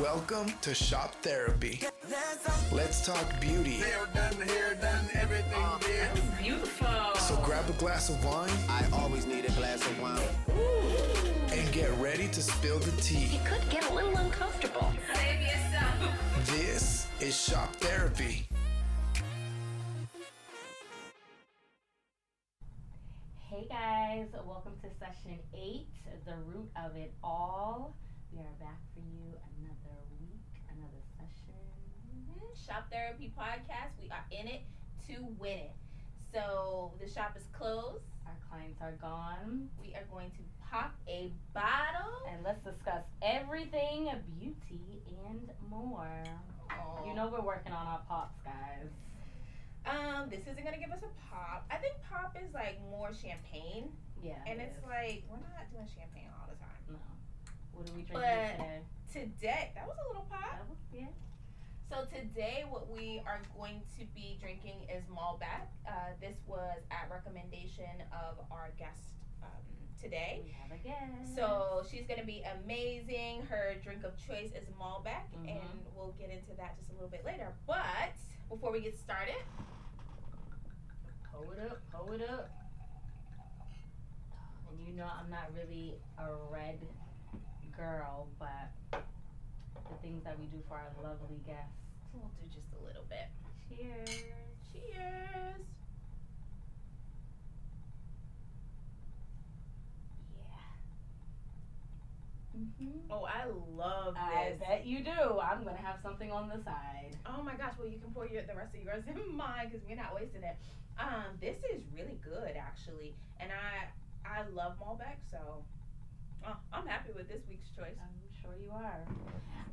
Welcome to Shop Therapy. Let's talk beauty. Hair done, hair done, everything oh, did. Beautiful. So grab a glass of wine I always need a glass of wine. and get ready to spill the tea. It could get a little uncomfortable. Save yourself. This is Shop Therapy. Hey guys, welcome to session eight, the root of it all. We are back for you another week, another session. Mhm. Shop Therapy Podcast. We are in it to win it. So the shop is closed. Our clients are gone, We are going to pop a bottle. and let's discuss everything beauty and more. You know we're working on our pops, guys. um, this isn't gonna give us a pop. I think pop is like more champagne, Yeah, and it it's is. like we're not doing champagne all the time. no. What are we drinking But- today? Today, that was a little pop. That was yeah. So today, what we are going to be drinking is Malbec. Uh, this was at recommendation of our guest um, today. We have a guest. So she's gonna be amazing. Her drink of choice is Malbec, Mhm. and we'll get into that just a little bit later. But before we get started, Hold it up, hold it up. And you know I'm not really a red girl, but the things that we do for our lovely guests. we'll do just a little bit. Cheers. Cheers. Mm-hmm. Oh, I love this. I bet you do. I'm gonna have something on the side. Oh my gosh! Well, you can pour your the rest of yours in mine because we're not wasting it. Um, this is really good actually, and I I love Malbec, so with this week's choice. I'm sure you are.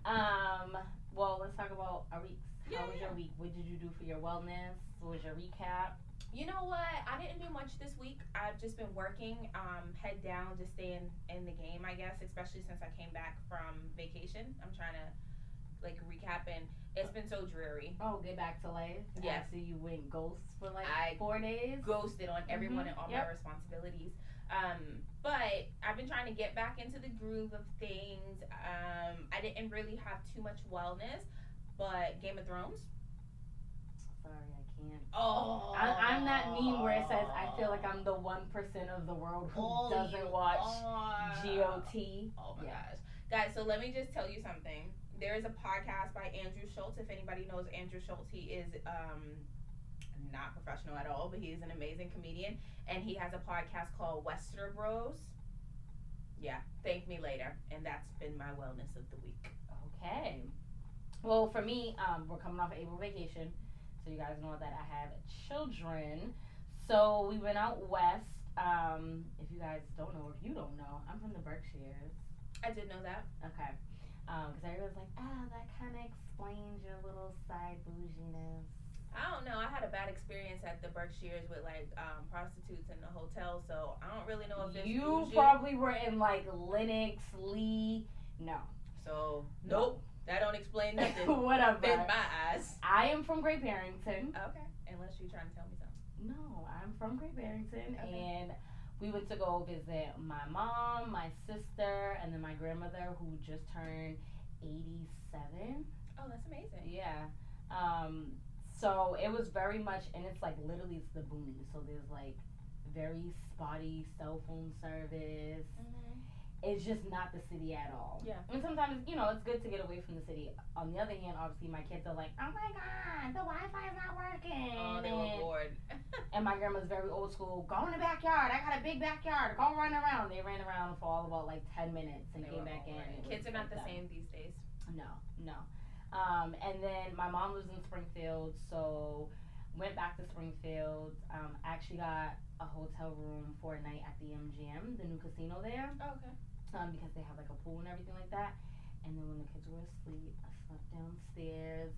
Um. Well, let's talk about our weeks. Yeah, How was yeah. your week? What did you do for your wellness? What was your recap? You know what? I didn't do much this week. I've just been working, um, head down, just staying in the game, I guess, especially since I came back from vacation. I'm trying to like recap and it's been so dreary. Oh, get back to life. Yeah. So you went ghost for like I four days. Ghosted on everyone Mhm, and all yep. my responsibilities. Um, but I've been trying to get back into the groove of things. Um, I didn't really have too much wellness, but Game of Thrones. Sorry, I can't. Oh, I, I'm that meme where it says I feel like I'm the one percent of the world who Oh, doesn't watch are. GOT. Oh my Yeah. gosh. Guys, so let me just tell you something. There is a podcast by Andrew Schulz. If anybody knows Andrew Schulz, he is um not professional at all, but he is an amazing comedian. And he has a podcast called Wester Bros. Yeah, thank me later. And that's been my wellness of the week. Okay. Well, for me, um, we're coming off of April vacation, so you guys know that I have children. So we went out west. Um, if you guys don't know, if you don't know, I'm from the Berkshires. I did know that. Okay. Because everyone's like, ah, that kind of explains your little side bouginess. I don't know. I had a bad experience at the Berkshires with like um, prostitutes in the hotel, so I don't really know if it's You bougie. probably were in like Lenox, Lee. No. So nope, that don't explain nothing. Whatever. in my eyes. I am from Great Barrington. Okay, unless you're trying to tell me something. No, I'm from Great Barrington, Okay. and we went to go visit my mom, my sister, and then my grandmother who just turned 87. Oh, that's amazing. Yeah. Um. So it was very much, and it's like literally it's the boonies. So there's like very spotty cell phone service. Mm-hmm. It's just not the city at all. Yeah. And sometimes, you know, it's good to get away from the city. On the other hand, obviously, my kids are like, oh my God, the Wi Fi is not working. Oh, they were And- bored. and my grandma's very old school. Go in the backyard. I got a big backyard. Go run around. They ran around for all about like 10 minutes and They came back in. bored. Kids are not like the that. same these days. No, no. Um, and then my mom lives in Springfield, so went back to Springfield. Um, actually got a hotel room for a night at the MGM, the new casino there, Oh, okay. um, because they have like a pool and everything like that. And then when the kids were asleep, I slept downstairs,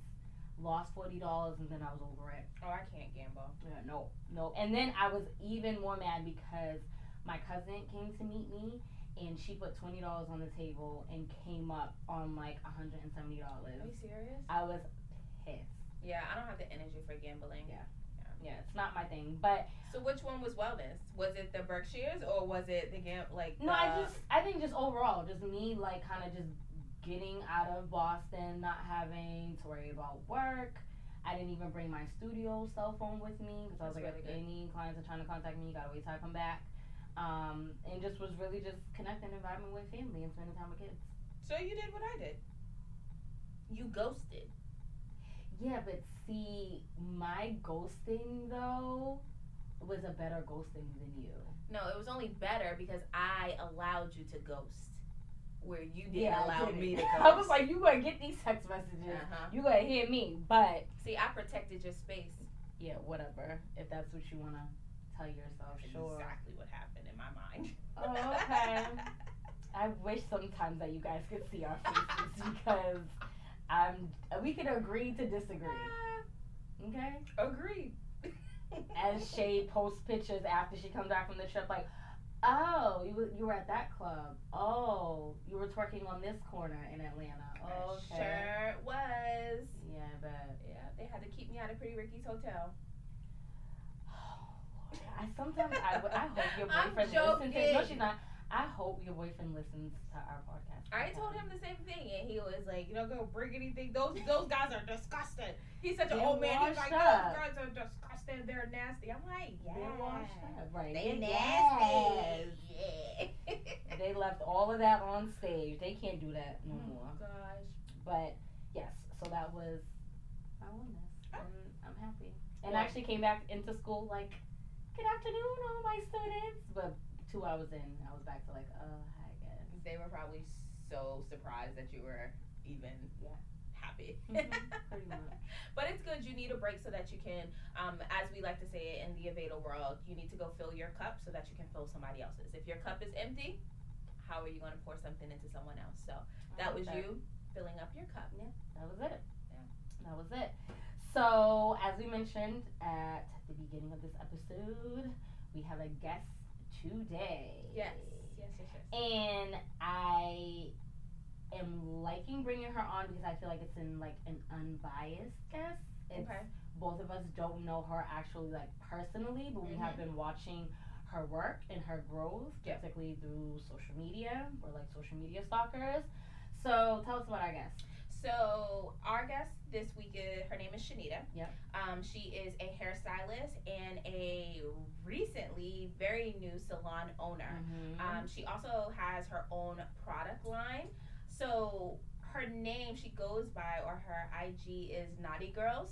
lost forty dollars, and then I was over it. Oh, I can't gamble. Yeah, no, no. And then I was even more mad because my cousin came to meet me and she put twenty dollars on the table and came up on like hundred and seventy dollars. Are you serious? I was pissed. Yeah, I don't have the energy for gambling. Yeah. Yeah, it's not my thing. But So which one was wellness? Was it the Berkshires or was it the gam like? no, I just I think just overall, just me like kind of just getting out of Boston, not having to worry about work. I didn't even bring my studio cell phone with me because I was like, really if good. any clients are trying to contact me, you gotta wait till I come back. Um, and just was really just connecting and vibing with family and spending time with kids. So you did what I did. You ghosted. Yeah, but see, my ghosting though was a better ghosting than you. No, it was only better because I allowed you to ghost, where you didn't Yeah, allow didn't. me to ghost. I was like, you gonna get these text messages. uh-huh. You gonna hear me, but See, I protected your space. yeah, whatever. If that's what you wanna tell yourself, That's sure. Exactly what happened in my mind. Oh, okay. I wish sometimes that you guys could see our faces because um we could agree to disagree. Okay. Agree. As Shay posts pictures after she comes back from the trip, like, oh, you were, you were at that club. Oh, you were twerking on this corner in Atlanta. Oh, okay. Sure it was. Yeah, but Yeah, they had to keep me out of Pretty Ricky's hotel. I sometimes I, I hope your I'm boyfriend listens. To, no, she's not. I hope your boyfriend listens to our podcast. I told him the same thing, and he was like, "You not gonna bring anything. Those those guys are disgusting." He's such an old man. He's like, washed "Those up. guys are disgusting. They're nasty." I'm like, "Yeah, They're washed up, right? They nasty. Yeah. They left all of that on stage. They can't do that no Oh more. gosh. But yes, so that was my wellness, Oh. and I'm happy. And Well- I actually came back into school like, "Good afternoon, all my students." But two hours in, I was back to like, "Uh, hi guys." They were probably so surprised that you were even Yeah. happy. Mhm, Pretty much. But it's good. You need a break so that you can, um, as we like to say it in the Aveda world, you need to go fill your cup so that you can fill somebody else's. If your cup is empty, how are you going to pour something into someone else? So that was Okay. you filling up your cup. Yeah, that was it. Yeah. That was it. So, as we mentioned at the beginning of this episode, we have a guest today. Yes. Yes. Yes. Yes. And I am liking bringing her on because I feel like it's in like an unbiased guest. It's, Okay. Both of us don't know her actually like personally, but we have Mhm. been watching her work and her growth, Yep. particularly through social media. We're like social media stalkers. So tell us about our guest. So our guest this week is her name is Shanita. Yep. Um, she is a hairstylist and a recently very new salon owner. Mm-hmm. Um, she also has her own product line. So her name she goes by or her IG is Naughty Girls.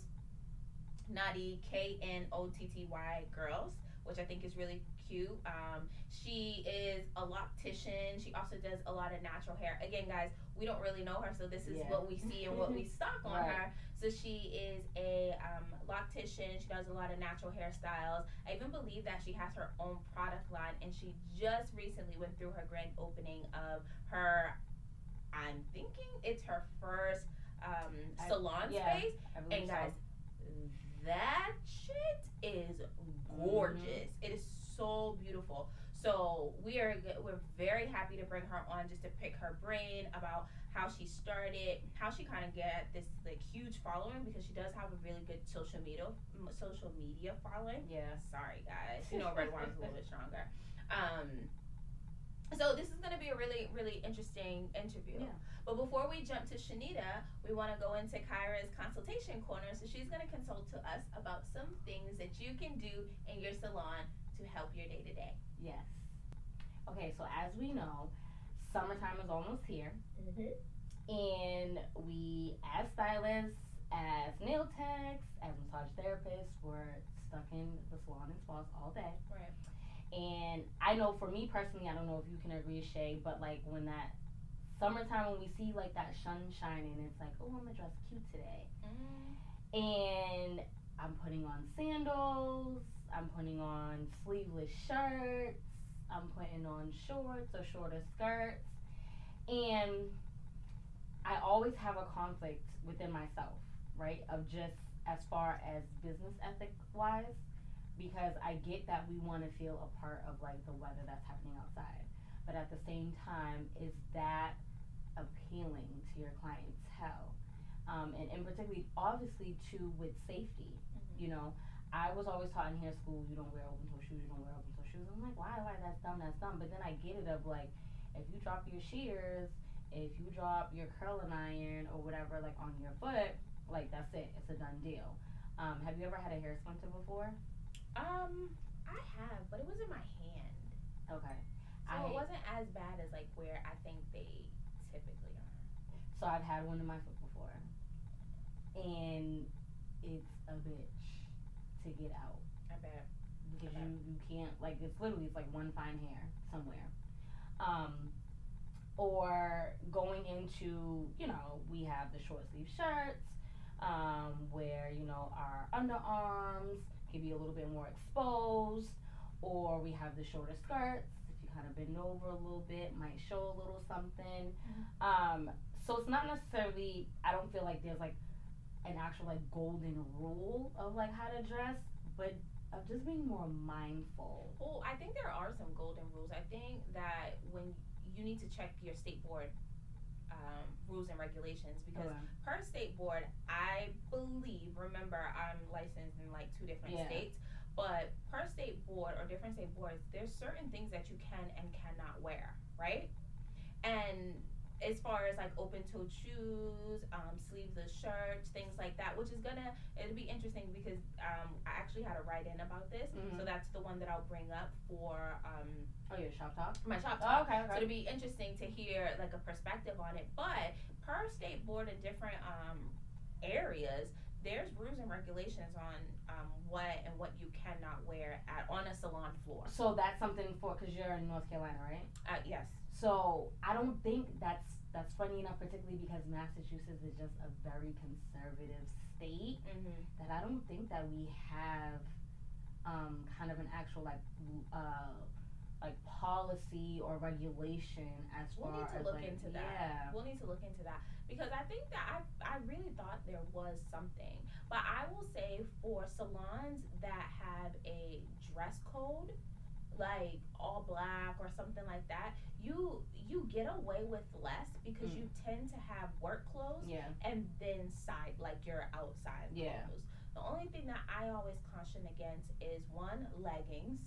Naughty K N O T T Y Girls, which I think is really cute. Um, she is a loctician. She also does a lot of natural hair. Again, guys, we don't really know her, so this is Yeah. what we see and what we stock on Right. her. So she is a um, loctician. She does a lot of natural hairstyles. I even believe that she has her own product line, and she just recently went through her grand opening of her. I'm thinking it's her first um, I- salon yeah, space. And so. That shit is gorgeous. It is so beautiful. So we are we're very happy to bring her on just to pick her brain about how she started, how she kind of get this like huge following because she does have a really good social media social media following. Yeah. Sorry guys, you know Red Wine's a little bit stronger. Um, so this is gonna be a really really interesting interview. Yeah. But before we jump to Shanita, we want to go into Kyra's consultation corner. So she's going to consult to us about some things that you can do in your salon to help your day to day. Yes. Okay, so as we know, summertime is almost here, mm-hmm. and we, as stylists, as nail techs, as massage therapists, we're stuck in the salon and spas all day. Right. And I know for me personally, I don't know if you can agree, Shay, but like when that summertime, when we see like that sun shining, it's like, oh, I'm gonna dress cute today. and I'm putting on sandals, I'm putting on sleeveless shirts, I'm putting on shorts or shorter skirts, and I always have a conflict within myself, right? Of just as far as business ethic wise, because I get that we want to feel a part of like the weather that's happening outside, but at the same time, is that appealing to your clientele? um, and, and particularly obviously too with safety. You know, I was always taught in hair school you don't wear open toe shoes, you don't wear open toe shoes. I'm like, why, why? That's dumb, that's dumb. But then I get it of like, if you drop your shears if you drop your curling iron or whatever like on your foot, like that's it. It's a done deal. Um, have you ever had a hair splinter before? Um, I have, but it was in my hand. Okay. So I- it wasn't as bad as like where I think they typically are. So I've had one in my foot before, and it's a bitch to get out I bet. because Okay. you you can't like it's literally it's like one fine hair somewhere, um, or going into you know we have the short sleeve shirts, um, where you know our underarms can be a little bit more exposed, or we have the shorter skirts. If you kind of bend over a little bit, might show a little something. Um, so it's not necessarily. I don't feel like there's like an actual like golden rule of like how to dress, but of just being more mindful. Well, I think there are some golden rules. I think that when you need to check your state board um, rules and regulations because per state board, I believe, remember, I'm licensed in like two different Yeah. states, but per state board or different state boards, there's certain things that you can and cannot wear, right? And as far as like open toed shoes, um, sleeveless shirts, things like that, which is gonna, it'll be interesting because um, I actually had to write in about this. Mhm. So that's the one that I'll bring up for um, Oh, your shop talk. my shop Oh, talk. okay, So it'll be interesting to hear like a perspective on it. But per state board in different um, areas, there's rules and regulations on um, what and what you cannot wear at on a salon floor. So that's something for because you're in North Carolina, right? Uh, yes. So I don't think that's that's funny enough, particularly because Massachusetts is just a very conservative state. Mm-hmm. That I don't think that we have um, kind of an actual like uh, like policy or regulation as We'll far need to as look like into that. yeah. We'll need to look into that because I think that I I really thought there was something, but I will say for salons that have a dress code, like all black or something like that, you you get away with less because Mm. you tend to have work clothes Yeah, and then side like your outside Yeah. clothes. The only thing that I always caution against is one leggings.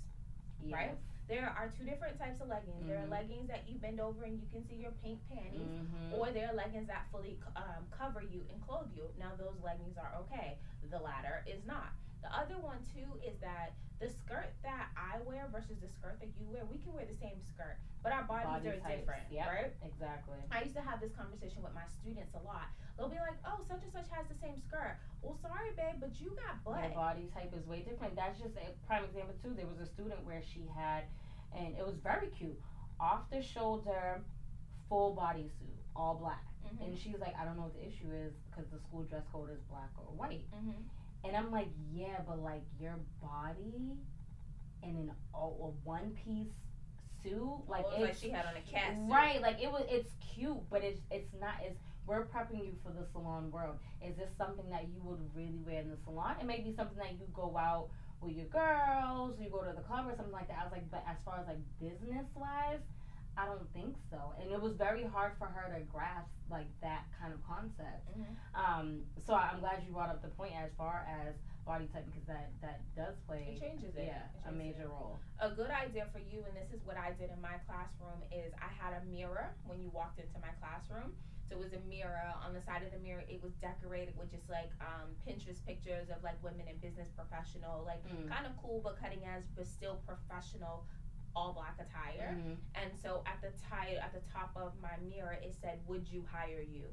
Right? There are two different types of leggings. There are Mhm. leggings that you bend over and you can see your pink panties Mhm. or there are leggings that fully um, cover you and clothe you. Now those leggings are okay. The latter is not. The other one too is that the skirt that I wear versus the skirt that you wear, we can wear the same skirt, but our bodies Body are types, different, yep. right? Exactly. I used to have this conversation with my students a lot. They'll be like, "Oh, such and such has the same skirt." Well, sorry, babe, but you got butt. Their body type is way different. That's just a prime example too. There was a student where she had, and it was very cute, off the shoulder, full bodysuit, all black. Mhm. And she's like, I don't know what the issue is because the school dress code is black or white. Mhm. And I'm like, yeah, but like your body in an all a one piece suit, like Oh, it was like she had on a cat suit. right? Like it was, it's cute, but it's it's not. It's we're prepping you for the salon world. Is this something that you would really wear in the salon? It may be something that you go out with your girls, you go to the club or something like that. I was like, but as far as like business wise, I don't think so. And it was very hard for her to grasp like that kind of concept. Mhm. Um, so I'm glad you brought up the point as far as body type because that that does play It changes it. yeah It a major role. A good idea for you, and this is what I did in my classroom, is I had a mirror when you walked into my classroom. So it was a mirror. On the side of the mirror, it was decorated with just like um, Pinterest pictures of like women in business professional, like Mm. kind of cool but cutting edge, but still professional, all black attire. Mhm. And so at the tie at the top of my mirror, it said, "Would you hire you?"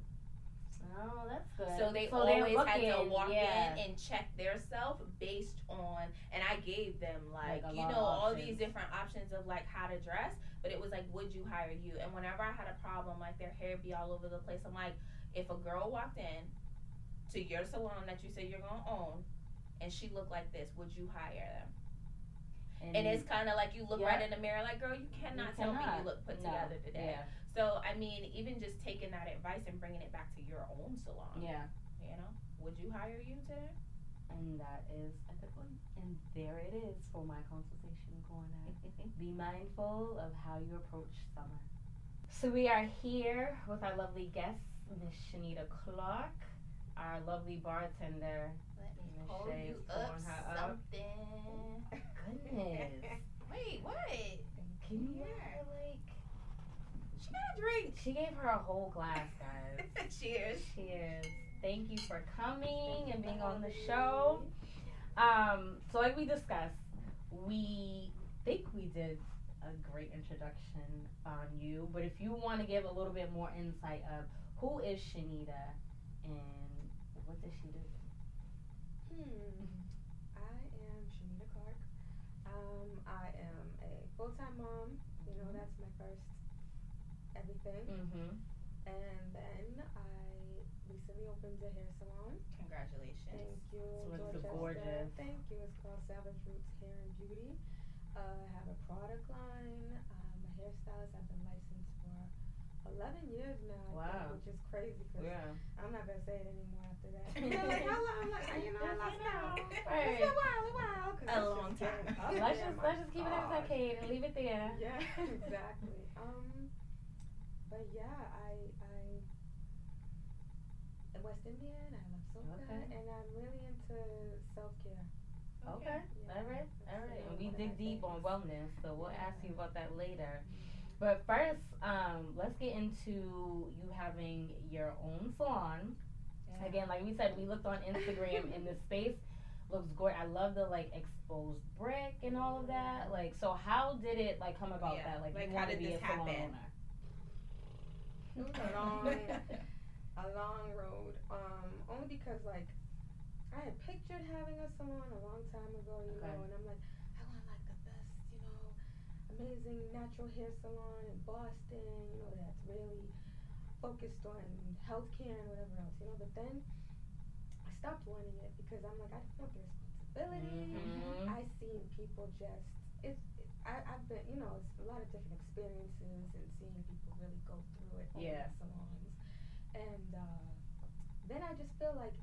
Oh, that's good. So they they're always had to walk yeah. in and check their self based on, and I gave them like, Like you know all these different options of like how to dress, but it was like, would you hire you? And whenever I had a problem, like their hair be all over the place, I'm like, if a girl walked in to your salon that you say you're gonna own, and she looked like this, would you hire them? And it's kind of like you look Yeah. right in the mirror, like, girl, you cannot tell me you look put No. together today. yeah, So I mean, even just taking that advice and bringing it back to your own salon. yeah, You know, would you hire you today? and that is a good one. And there it is for my consultation corner. Be mindful of how you approach summer. So we are here with our lovely guest, Miss Shanita Clark, our lovely bartender. Let me Miss pull Shay's you up her up. something. Goodness. Wait, what? Can you Yeah. like She got a drink. She gave her a whole glass, guys. Cheers. Cheers. Thank you for coming and being on the show. Um, so like we discussed, we think we did a great introduction on you, but if you want to give a little bit more insight of who is Shanita and what does she do? Hmm. I am Shanita Clark. Um, I am a full time mom. You know, that's my first everything. Mm-hmm. And then I recently opened a hair salon. Congratulations. Thank you. So it's Dorchester. gorgeous. Thank you. It's called Savage Roots Hair and Beauty. Uh, I have a product line. I'm a hairstylist. I've been licensed for 11 years now, Wow. think, which is crazy because Yeah. I'm not going to say it anymore after that. They're like, how long? I'm like, you know, I lost count. Right. It's a while, a while. 'cause A long just time. been Let's there, just let's just keep it as God. arcade and leave it there. Yeah, exactly. Um, but yeah, I I West Indian. I love soca, Okay. and I'm really into self care. Okay. Yeah, All right. All right. And we dig my deep on wellness, so we'll Yeah. ask you about that later. But first, um, let's get into you having your own salon. Again, like we said, we looked on Instagram and the space looks great. I love the like exposed brick and all of that. Like, so how did it like come about Yeah, that? Like, like, how did this happen? It was a long, a long road. Um, only because like I had pictured having a salon a long time ago, you Okay. know, and I'm like, I want like the best, you know, amazing natural hair salon in Boston, you know, that's really focused on healthcare and whatever else, you know. But then I stopped wanting it because I'm like, I don't want the responsibility. Mhm. I seen people just it's it, I, I've been you know it's a lot of different experiences and seeing people really go through it Yeah. salons and uh, then I just feel like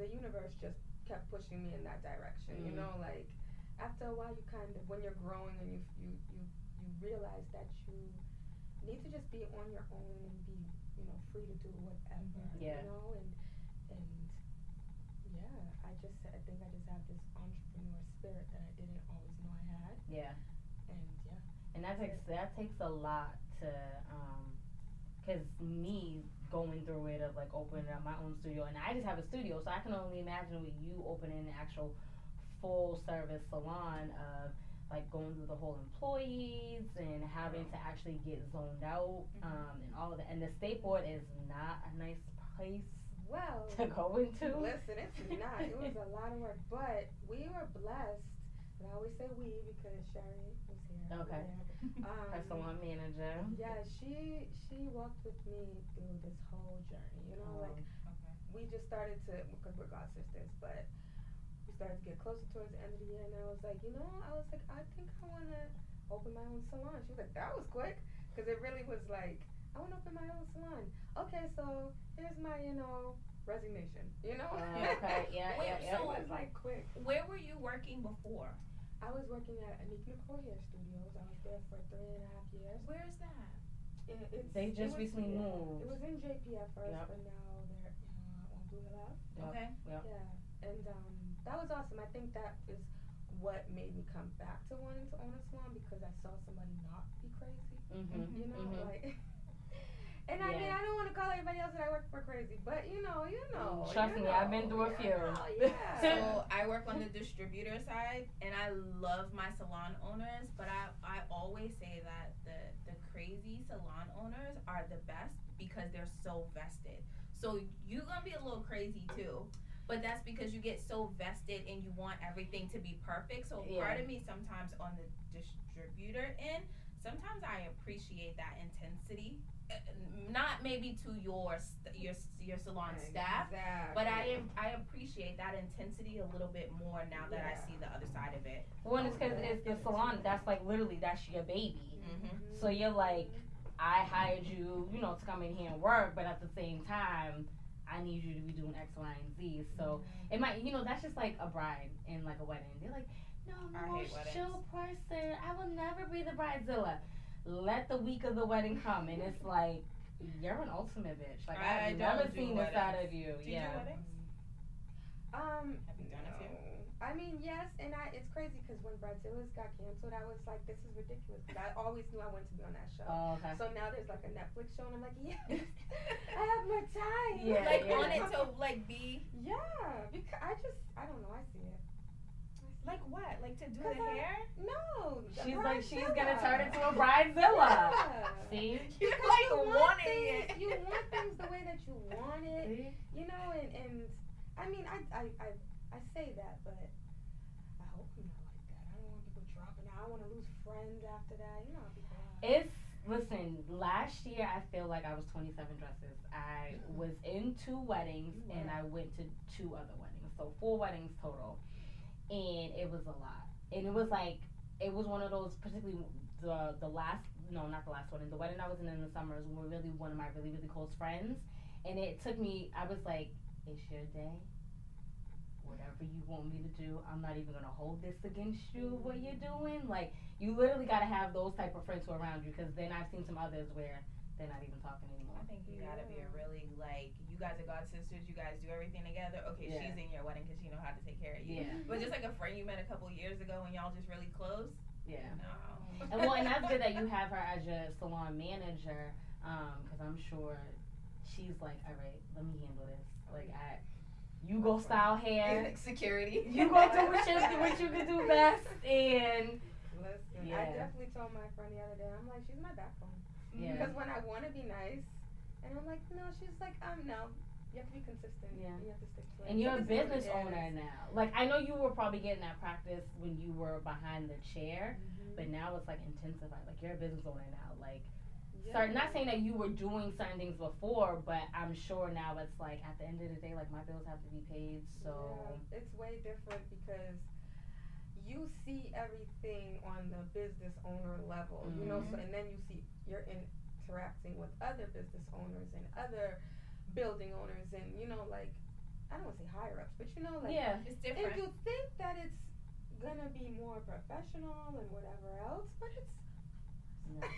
the universe just kept pushing me in that direction you Mm. know like after a while you kind of when you're growing and you you you you realize that you need to just be on your own and be you know free to do whatever Yeah. you know and and yeah I just I think I just have this entrepreneur spirit that I didn't always know I had Yeah. and yeah And that takes that takes a lot to um cuz me going through it of like opening up my own studio and I just have a studio so I can only imagine with you opening an actual full service salon of like going through the whole employees and having to actually get zoned out um and all of that and the state board is not a nice place well to go into. listen it's not. It was a lot of work but we were blessed and I always say we because Sherry was here. Okay. um, her salon manager. yeah she she walked with me through this whole journey you know like we just started to because we're god sisters, but started to get closer towards the end of the year, and I was like, you know, I was like, I think I want to open my own salon. She was like, that was quick, because it really was like, I want to open my own salon. Okay, so here's my, you know, resignation. You know. Uh, okay, yeah, Wait, yeah, yeah. it was like quick. Where were you working before? I was working at Anik Nicole Hair Studios. I was there for three and a half years. Where's that? It, it's, They just was- recently yeah, moved. It was in JP at first, Yep. but now they're uh, on Blue Hill Ave. Yep. Okay. Yeah, and um, that was awesome. I think that is what made me come back to wanting to own a salon because I saw somebody not be crazy. Mm-hmm. You know, Mhm. like. And I mean, I don't want to call everybody else that I work for crazy, but you know, you know. Trust you me, I've been through a few. know, yeah. So I work on the distributor side, and I love my salon owners. But I, I always say that the the crazy salon owners are the best because they're so vested. So you're gonna be a little crazy too, but that's because you get so vested and you want everything to be perfect. So Yeah. part of me sometimes on the distributor end, sometimes I appreciate that intensity. Uh, Not maybe to your st- your your salon staff, but I am I appreciate that intensity a little bit more now that I see the other side of it. One is because it's the salon. That's like literally that's your baby. Mm-hmm. So you're like, I hired you, you know, to come in here and work, but at the same time, I need you to be doing X, Y, and Z. So it might, you know, that's just like a bride in like a wedding. They're like, no, I I'm the most chill person. I will never be the bridezilla. Let the week of the wedding come, and it's like. You're an ultimate bitch. Like I I've don't never do seen this weddings. side of you. Do you yeah. do weddings? Um, Have you done a few? No. I mean, yes, and I it's crazy because when Bridezillas got canceled, I was like, this is ridiculous. I always knew I wanted to be on that show. Oh, okay. So now there's like a Netflix show, and I'm like, yes, I have more time. Yeah, like yeah. on it to like be Yeah, because I just I don't know. I see it. like what? Like to do the I- hair? No. She's like, she's gonna turn into a bridezilla. Yeah. See? You're Because like you want things, it. You want things the way that you want it. See? You know, and and I mean, I I I, I say that, but I hope I'm not like that. I don't want people dropping out. I want to lose friends after that. You know how people are. It's listen. Last year, I feel like I was 27 dresses. I mm-hmm. was in two weddings and I went to two other weddings, so four weddings total, and it was a lot. And it was like it was one of those, particularly the the last. No, not the last one. And The wedding I was in in the summers were really one of my really really close friends, and it took me. I was like, "It's your day. Whatever you want me to do, I'm not even gonna hold this against you. What you're doing, like." you literally got to have those type of friends who are around you because then I've seen some others where they're not even talking anymore. I think you gotta be a really like you guys are god sisters. You guys do everything together. Okay, Yeah. she's in your wedding because she know how to take care of you. Yeah, But just like a friend you met a couple years ago and y'all just really close. yeah. No. Mm. And well, and that's good that you have her as your salon manager, um, because I'm sure she's like, all right, let me handle this. Like I, you go style hair. Security. You go do what you what you can do best, and Listen, I definitely told my friend the other day. I'm like, she's my backbone. Yeah. Because when I want to be nice, and I'm like, no, she's like, um, no. You have to be consistent. Yeah. You have to stick to it. and you're a business owner now. Like I know you were probably getting that practice when you were behind the chair, Mhm. but now it's like intensified. Like you're a business owner now. Like Yeah. certain, not saying that you were doing certain things before, but I'm sure now it's like at the end of the day, like my bills have to be paid. So Yeah, it's way different because you see everything on the business owner level, you know. So Mhm. and then you see you're interacting with other business owners and other building owners, and you know, like I don't want to say higher ups, but you know, like yeah, It's different. and different. you think that it's gonna be more professional and whatever else, but it's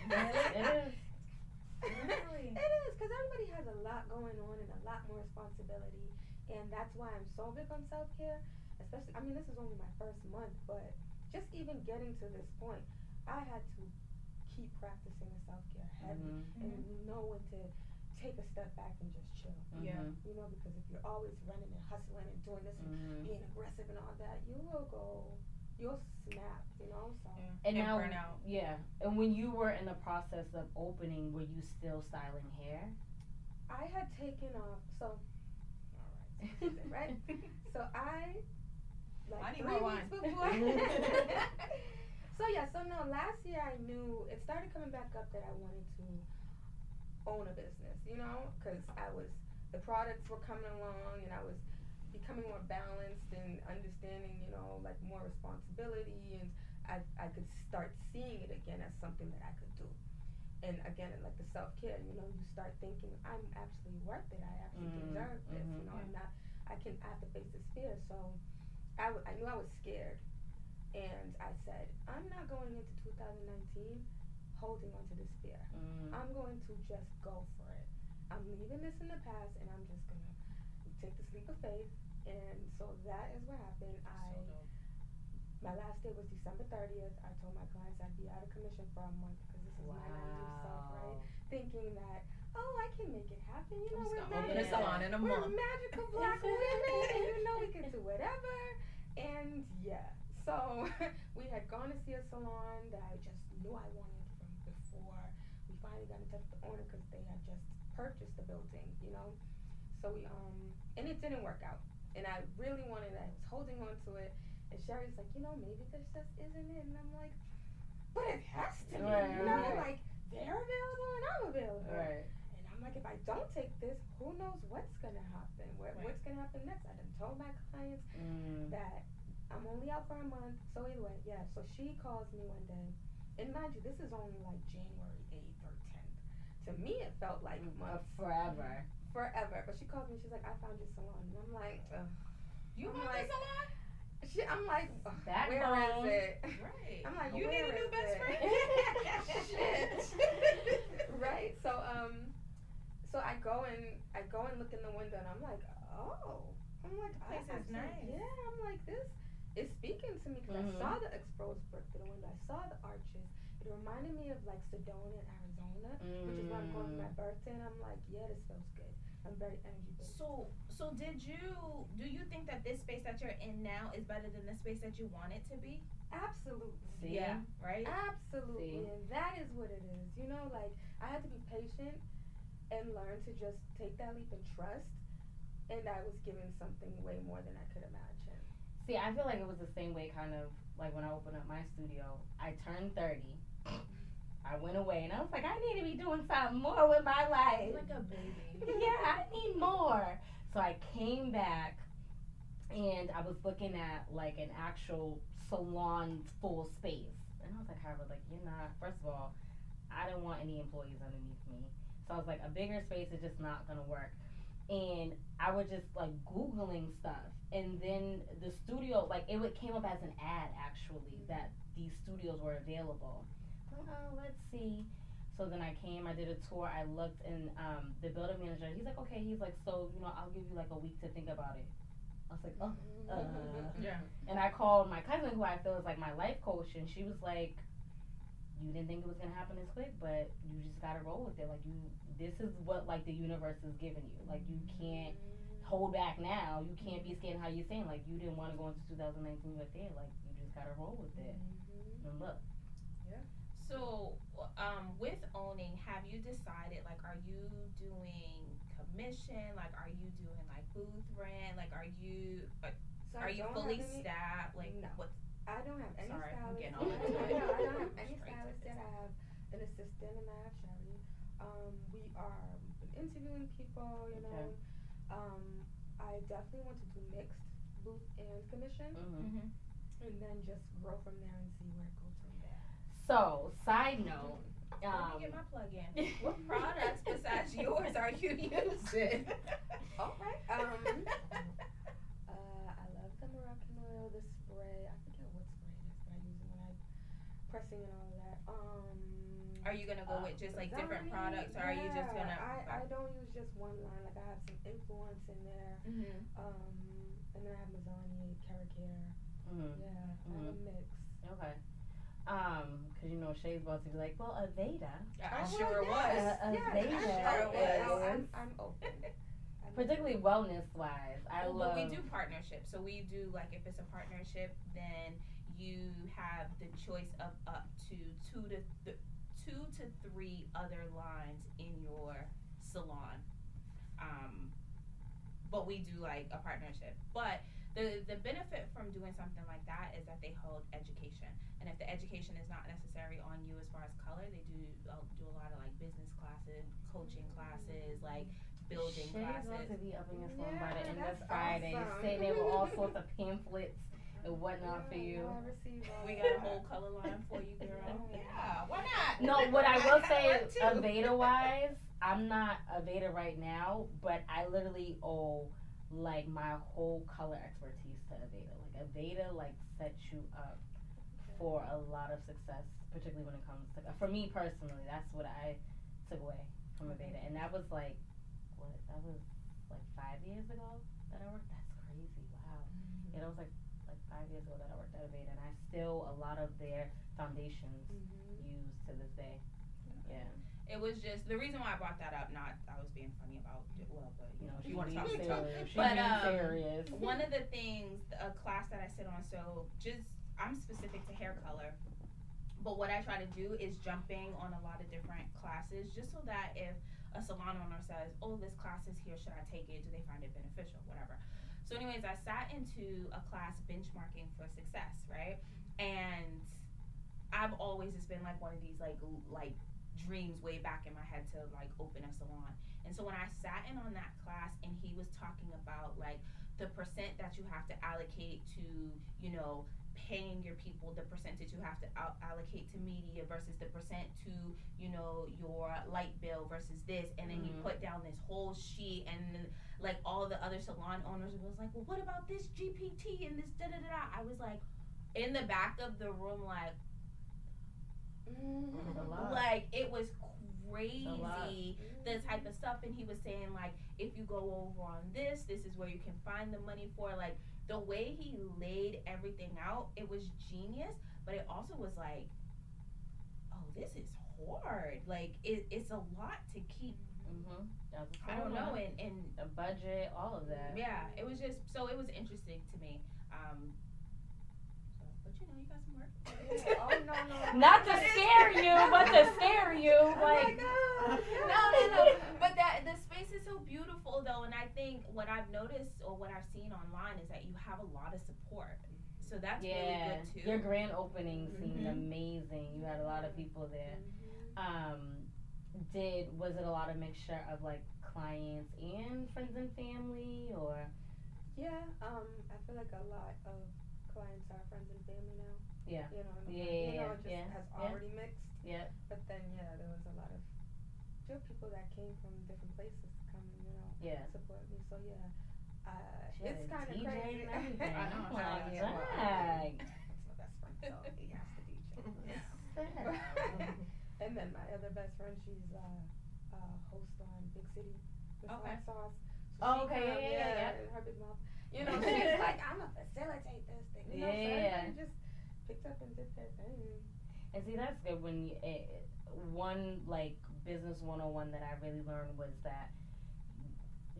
No, it is. Really? it is because everybody has a lot going on and a lot more responsibility, and that's why I'm so big on self care. Especially, I mean, this is only my first month, but just even getting to this point, I had to keep practicing the self care heavy Mhm, and know when to take a step back and just chill. Yeah. mhm, You know, because if you're always running and hustling and doing this and mhm. being aggressive and all that, you will go, you'll snap. You know, so. Yeah. And now, burn out. yeah. And when you were in the process of opening, were you still styling hair? I had taken off. So, all right, so this is it, right? So I, like I need three more weeks wine. before. so yeah, so no, last year I knew it started coming back up that I wanted to own a business, you know, because I was the products were coming along and I was becoming more balanced and understanding, you know, like more responsibility and I I could start seeing it again as something that I could do. And again, like the self care, you know, you start thinking I'm actually worth it. I actually Mm, deserve this. mhm. You know, I'm not. I can. I have to face this fear. So, I, w- I knew I was scared, and I said I'm not going into 2019 holding on to this fear. Mm. I'm going to just go for it. I'm leaving this in the past, and I'm just gonna take this leap of faith. And so that is what happened. I my last day was December 30th. I told my clients I'd be out of commission for a month because this is my naive self, right? Thinking that, oh, I can make it happen. You know, we're open a magical. salon in a We're month. magical black women, and you know we can do whatever. And yeah, so we had gone to see a salon that I just knew I wanted from before. We finally got in touch with the owner because they had just purchased the building, you know. So we um, and it didn't work out. And I really wanted it. I was holding on to it. And Sherry's like, you know, maybe this just isn't it. And I'm like, but it has to be. Right, you know, right. like they're available and I'm available. Right. And I'm like, if I don't take this, who knows what's gonna happen? What, Right. What's gonna happen next? I done told my clients Mm. that I'm only out for a month. So anyway, yeah. So she calls me one day, and mind you, this is only like January 8th or 10th. To me, it felt like months, forever. Forever. But she calls me. She's like, I found your salon, and I'm like, Ugh. You I'm want like- this a lot? she, I'm like, Ugh, where Backbone. is it? Right. I'm like, you need a new best it? friend? Shit. right. So um, so I go and I go and look in the window, and I'm like, oh, I'm like, I Place is actually- nice. Yeah, I'm like this is speaking to me because Mhm. I saw the exposed brick through the window. I saw the arches. It reminded me of like Sedona in Arizona, which is where I'm going for my Mm. birthday. And I'm like, yeah, this feels good. I'm very energy based. So, so did you? Do you think that this space that you're in now is better than the space that you want it to be? Absolutely. See? Yeah. Right. Absolutely. See? And that is what it is. You know, like I had to be patient and learn to just take that leap and trust. And I was given something way more than I could imagine. See, I feel like it was the same way, kind of like when I opened up my studio. I turned thirty. I went away and I was like, I need to be doing something more with my life. Like a baby. yeah, I need more. So I came back and I was looking at like an actual salon full space. And I was like, Harvard, like, you're not, first of all, I didn't want any employees underneath me. So I was like, a bigger space is just not going to work. And I was just like Googling stuff. And then the studio, like, it came up as an ad actually that these studios were available. I'm oh, let's see. So then I came, I did a tour, I looked, and um, the building manager, he's like, okay, he's like, so, you know, I'll give you like a week to think about it. I was like, oh. Uh, Yeah. and I called my cousin, who I feel is like my life coach, and she was like, "You didn't think it was gonna happen this quick, but you just gotta roll with it. Like you, this is what like the universe is giving you. Like you can't hold back now. You can't be scared. How you're saying like you didn't want to go into 2019 with it. Like you just gotta roll with it. Mm-hmm. And look, So, um, with owning, have you decided like, are you doing commission? Like, are you doing like booth rent? Like, are you like, So are I you fully any, staffed? Like, No. what's I don't have any Sorry, I'm stylist. getting all No, into it. no, I don't have any Straight to yet. I have an assistant and I have Sherry. Um, we are been interviewing people, you know. Okay. Um, I definitely want to do mixed booth and commission mm-hmm. and then just grow from there and see where it goes from there. So side note, Let um, me get my plug in. What products besides yours are you using? All right. Um, uh, I love the Moroccan oil, the spray. I forget what spray it is that I use when I'm pressing and all of that. Um, are you gonna go with just like different products, or are you just gonna? I, I don't use just one line. Like I have some influence in there. Mhm. Um, and then I have Mizani, KeraCare. mhm. Yeah, I have a mix. okay. Um, cause you know Shay's about to be like, well, Aveda, I Oh, sure yes, was. Uh, yes, Veda I'm Sure open. was. I'm, I'm open. Particularly wellness wise. I Well, love. but we do partnerships. So we do like if it's a partnership, then you have the choice of up to two to th- two to three other lines in your salon. Um, but we do like a partnership. But the the benefit from doing something like that is that they hold education, and if the education is not necessary on you as far as color, they do uh, do a lot of like business classes, coaching classes, like building Shay's classes. about to be up in your salon by the Yeah, end of that's Friday, awesome. sitting there with all sorts of pamphlets and whatnot for you. no, I receive all We got a whole color line for you, girl. Yeah. Yeah, why not? No, what I will say One. Aveda wise, I'm not Aveda right now, but I literally owe like my whole color expertise to Aveda. Like Aveda, like sets you up for a lot of success, particularly when it comes to for me personally. That's what I took away from Aveda, and that was like what that was like five years ago that I worked. That's crazy. Wow. Yeah, that was like like five years ago that I worked at Aveda, and I still a lot of their foundations Mhm. use to this day. Yeah. It was just the reason why I brought that up. Not I was being funny about it. Well, but you know, if She you want to talk, talk. serious. She But, um, serious. One of the things, a class that I sit on, so just I'm specific to hair color. But what I try to do is jumping on a lot of different classes, just so that if a salon owner says, "Oh, this class is here, should I take it? Do they find it beneficial? Whatever." So, anyways, I sat into a class benchmarking for success, right? And I've always just been like one of these like like dreams way back in my head to like open a salon. And so when I sat in on that class and he was talking about like the percent that you have to allocate to, you know, paying your people, the percentage you have to al- allocate to media versus the percent to, you know, your light bill versus this. And then he Mhm. put down this whole sheet and like all the other salon owners was like, well, what about this GPT and this da da da da? I was like, in the back of the room, like, A like it was crazy the type of stuff and he was saying like if you go over on this this is where you can find the money for like the way he laid everything out, it was genius. But it also was like, oh, this is hard. Like it, it's a lot to keep. Mm-hmm. I don't know, and and a budget, all of that. Yeah, it was just so it was interesting to me. Um, you got some work. oh no no. Not to scare you, but to scare you. Oh Like no, no, no. But that the space is so beautiful though, and I think what I've noticed or what I've seen online is that you have a lot of support. So that's yeah, really good too. your grand opening seemed Mhm. amazing. You had a lot of people there. Um, did was it a lot of mixture of like clients and friends and family, or Yeah, um, I feel like a lot of clients are friends and family now. Yeah. You know, mean? Yeah, you yeah, know, it just yeah, has yeah. already mixed. yeah, But then yeah, there was a lot of still people that came from different places to come and you know yeah. support me. So yeah, uh, it's a kind of crazy. and everything. I know, like, yeah, well. That's my best friend, so he has to DJ. Dang. and then my other best friend, she's uh, uh, host on Big City with Okay. hot sauce. So Oh, okay, yeah, yeah, yeah. her big mouth. You know, she's like, I'm gonna facilitate this thing. You know, so Yeah. everybody just picked up and did their thing. And see, that's good when you, it, one like business 101 that I really learned was that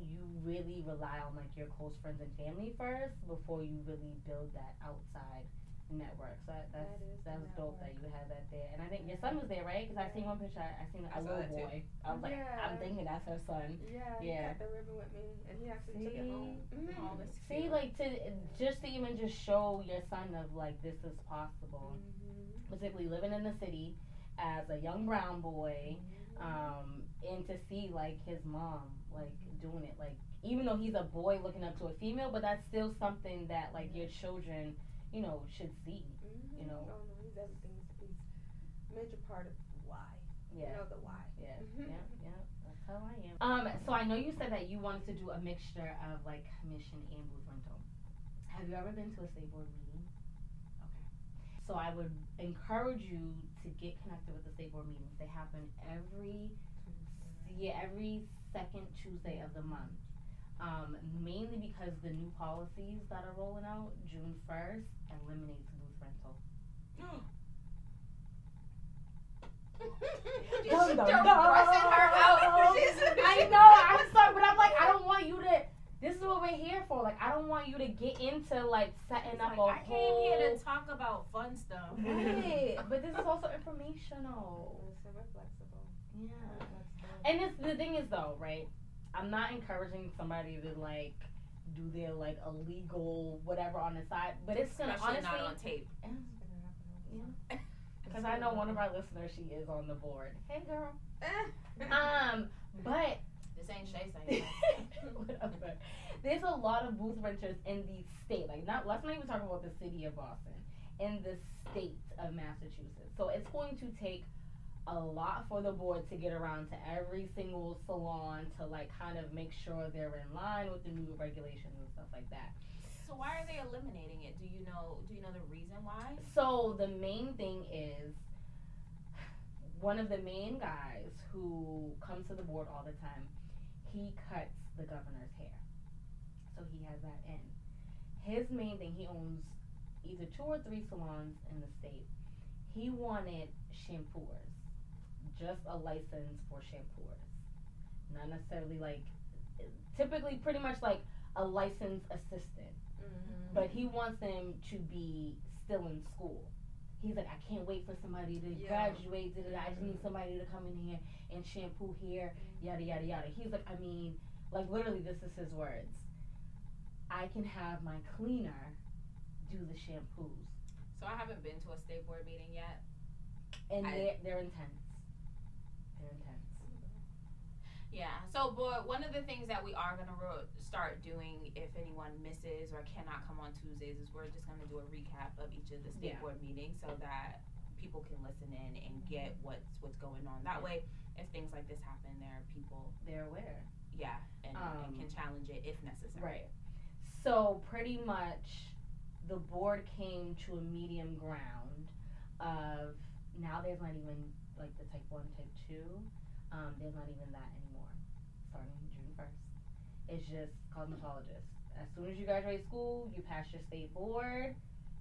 you really rely on like your close friends and family first before you really build that outside network. So that, that's That is the that's dope that you had that there. And I think your son was there, right? Because I seen one picture. I, I seen a little that too. boy. I was like, I'm thinking that's her son. Yeah, he Yeah. cut the ribbon with me, and he actually took it See? home. Oh, that's See, cute. like to just to even just show your son of like this is possible. Mhm. Particularly living in the city as a young brown boy. Mhm. um, and to see like his mom like doing it like even though he's a boy looking up to a female but that's still something that like your children you know should see Mhm. you know. Oh no, he's everything. He's a major part of why. You yeah know the why. yeah yeah yeah that's how i am um so i know you said that you wanted to do a mixture of like commission and booth rental have you ever been to a state board meeting okay so i would encourage you to get connected with the state board meetings they happen every Yeah, every second Tuesday of the month. Um, mainly because the new policies that are rolling out June first eliminates booth rental. She's Dun, dun, throwing- her out. She's- I know, I'm sorry, but I'm like, I don't want you to. This is what we're here for. Like, I don't want you to get into like setting It's up like, a I whole. came here to talk about fun stuff. Right, but this is also informational. Listen, we're flexible. Yeah. And it's the thing is though, right? I'm not encouraging somebody to like do their like illegal whatever on the side, but it's gonna Especially honestly not on tape. It's gonna happen all the Yeah. because I know one of our listeners, she is on the board. Hey girl. Um, but This ain't Shay saying whatever. There's a lot of booth renters in the state. Like not let's not even talk about the city of Boston. In the state of Massachusetts. So it's going to take a lot for the board to get around to every single salon to like kind of make sure they're in line with the new regulations and stuff like that. So why are they eliminating it? Do you know? Do you know the reason why? So the main thing is one of the main guys who comes to the board all the time, he cuts the governor's hair. So he has that in. His main thing, he owns either two or three salons in the state. He wanted shampooers. Just a license for shampooers. Not necessarily like typically pretty much like a licensed assistant Mhm. but he wants them to be still in school. He's like, I can't wait for somebody to Yeah. graduate. Da, da, da. I just need somebody to come in here and shampoo here, yada yada yada. He's like, I mean, like literally, this is his words. I can have my cleaner do the shampoos, So I haven't been to a state board meeting yet. and I- they're they're intense. They're intense. Yeah. So, but one of the things that we are gonna ro- start doing, if anyone misses or cannot come on Tuesdays, is we're just gonna do a recap of each of the state Yeah. board meetings so that people can listen in and get what's what's going on. That way, if things like this happen, there are people, They're aware. yeah, and, and Um, can challenge it if necessary. Right. So pretty much the board came to a medium ground of now there's not even like the type one, type two. Um, there's not even that anymore. Starting It's just cosmetologists. as soon as you graduate school, you pass your state board,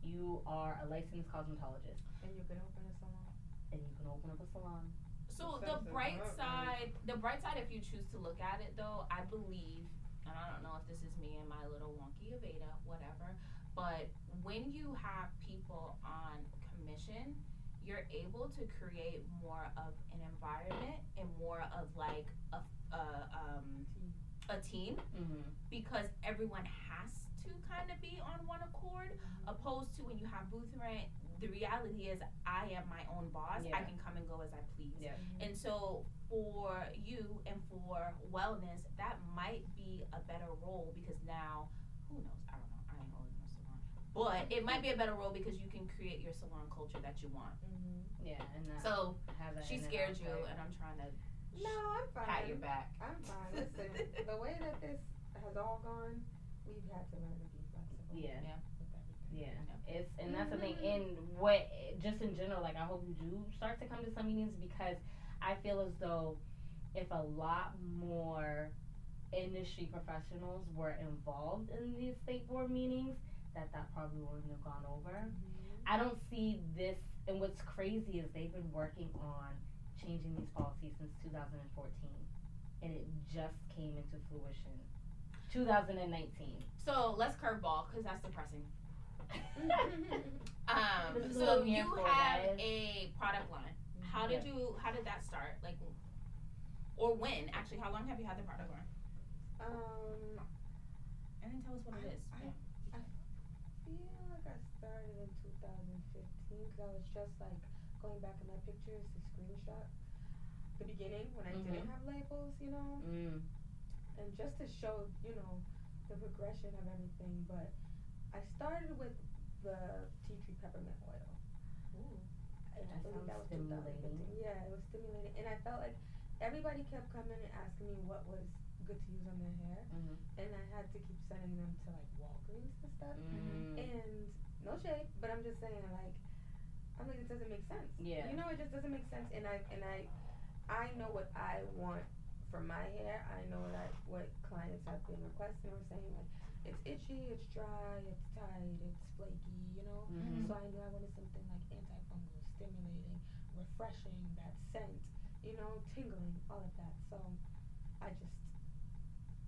you are a licensed cosmetologist. And you can open a salon. And you can open up a salon. So the bright side, the bright side, if you choose to look at it, though, I believe, and I don't know if this is me and my little wonky Aveda, whatever, but when you have people on commission, you're able to create more of an environment and more of like a, a um a team Mm-hmm. because everyone has to kind of be on one accord opposed to when you have booth rent the reality is i am my own boss. I can come and go as i please. Yeah. and so for you and for wellness that might be a better role because now who knows? I don't know. I ain't always in a salon. But it might be a better role because you can create your salon culture that you want. Mm-hmm. Yeah, and that, so have that she scared you and i'm trying to No, I'm fine. pat your back I'm fine. Listen, the way that this has all gone, we've had to learn to be flexible. Yeah. Yeah. Yeah, it's and that's the thing. And what just in general, like I hope you do start to come to some meetings because I feel as though if a lot more industry professionals were involved in these state board meetings, that that probably wouldn't have gone over. Mm-hmm. I don't see this. And what's crazy is they've been working on changing these policies since 2014, and it just came into fruition 2019. so let's curveball because that's depressing Um, so what I'm here you for, have guys. a product line. How did you? How did that start? Like, or when? Actually, how long have you had the product line? Um, And then tell us what it is. I- feel like I started in 2015 because I was just like going back in my pictures to the beginning when I didn't have labels, you know, Mm. and just to show, you know, the progression of everything. But I started with the tea tree peppermint oil. And I That believe that was sounds 2015. stimulating. Yeah, it was stimulating, and I felt like everybody kept coming and asking me what was good to use on their hair, Mhm. and I had to keep sending them to like Walgreens and stuff. Mm. And no shade, but I'm just saying like I'm like it doesn't make sense. Yeah. You know, it just doesn't make sense and I and I I know what I want for my hair. I know what I what clients have been requesting or saying like it's itchy, it's dry, it's tight, it's flaky, you know? Mhm. So I knew I wanted something like antifungal, stimulating, refreshing, that scent, you know, tingling, all of that. So I just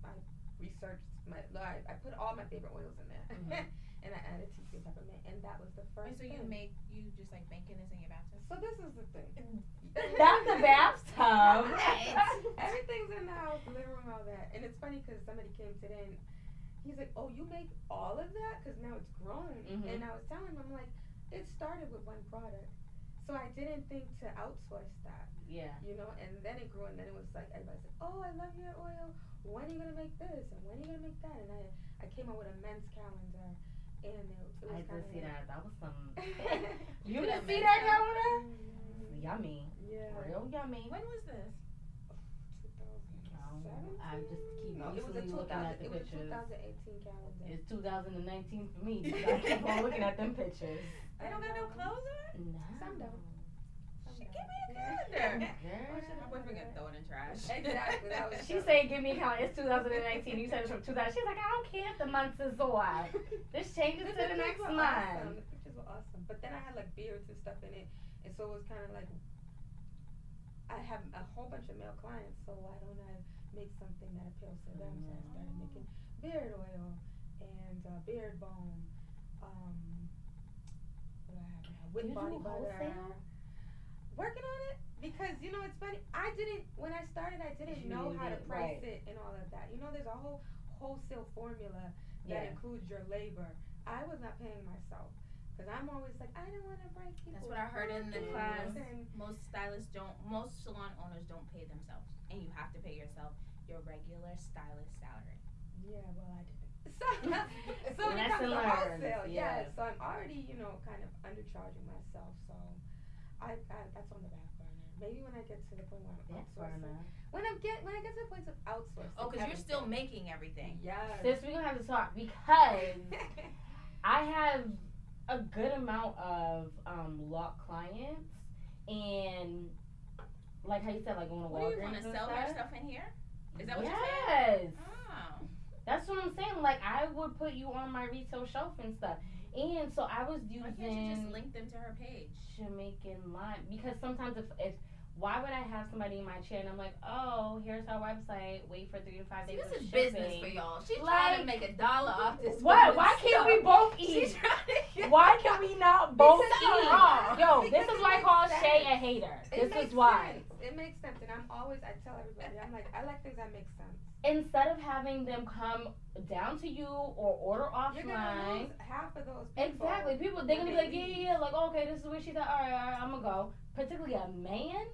I researched my I, I put all my favorite oils in there. Mhm. and I added tea tree peppermint and that was the first Wait, so you thing. make you just like making this in your bathtub? So this is the thing. Not the bathtub. Everything's in the house, living room, all that. And it's funny because somebody came today and he's like, "Oh, you make all of that? Because now it's grown." Mhm. And I was telling him, I'm like, "It started with one product, so I didn't think to outsource that, Yeah. you know." And then it grew, and then it was like everybody's like, "Oh, I love your oil. When are you gonna make this? And when are you gonna make that?" And I I came up with a men's calendar, and it, it was I kind did see that. That was some. you You didn't didn't see make that that. calendar? Yummy. Yeah. Real yummy. When was this? I just keep No, it was a looking at the it was a pictures. 2018 calendar. It's 2019 for me. I keep on looking at them pictures. I don't got no clothes on. No. Some don't. Some Shit, give me a Yeah. calendar. Girl. My boyfriend gonna throw it in trash. Exactly. That was She said, "Give me a calendar. It's 2019. You said it's from 2000. She's like, "I don't care if the month is off. This changes to the pictures next month." Awesome. The pictures were awesome. But then I had like beards and stuff in it, and so it was kind of like I have a whole bunch of male clients, so why don't I make something that appeals to them? So I started making beard oil and uh, beard balm. Um, what do I have now? With Do you body do butter. wholesale? Working on it because you know it's funny. I didn't when I started. I didn't You know how to price right. it and all of that. You know, there's a whole wholesale formula that Yeah. includes your labor. I was not paying myself because I'm always like I don't want to break people. That's what I heard in the class. And Most stylists don't. Most salon owners don't pay themselves, and you have to pay yourself your regular stylist salary. yeah, well I didn't. So, so when it Lesson comes to wholesale, yeah. yeah. So I'm already you know kind of undercharging myself. So I, I that's on the back burner. Maybe when I get to the point where I'm Back outsourcing. When I'm get when I get to the point of outsourcing. Oh, because you're still making everything. Yes. Sis, we're gonna have to talk because I have a good amount of um, lock clients, and like how you said, like going to What do you want Walgreens to and sell stuff. their stuff in here? Is that what you're saying? yes, Oh. that's what I'm saying. Like I would put you on my retail shelf and stuff. And so I was using. Why can't you just link them to her page? Jamaican lime because sometimes if if why would I have somebody in my chair and I'm like, oh, here's our website. Wait for three to five See, days. this is shipping. business for y'all. She's Like- trying to make a dollar off this. What? Why can't stuff. we both eat? Why can we not both eat? Wrong. Yo, this is why I call sense. Shay a hater. It This is why. sense. It makes sense, and I'm always I tell everybody I'm like I like things that make sense. Instead of having them come down to you or order You're gonna offline. lose half of those people. Exactly. People they're gonna be like, yeah, yeah, yeah. Like, okay, this is where she's at. All right, all right, I'm gonna go. Particularly a man.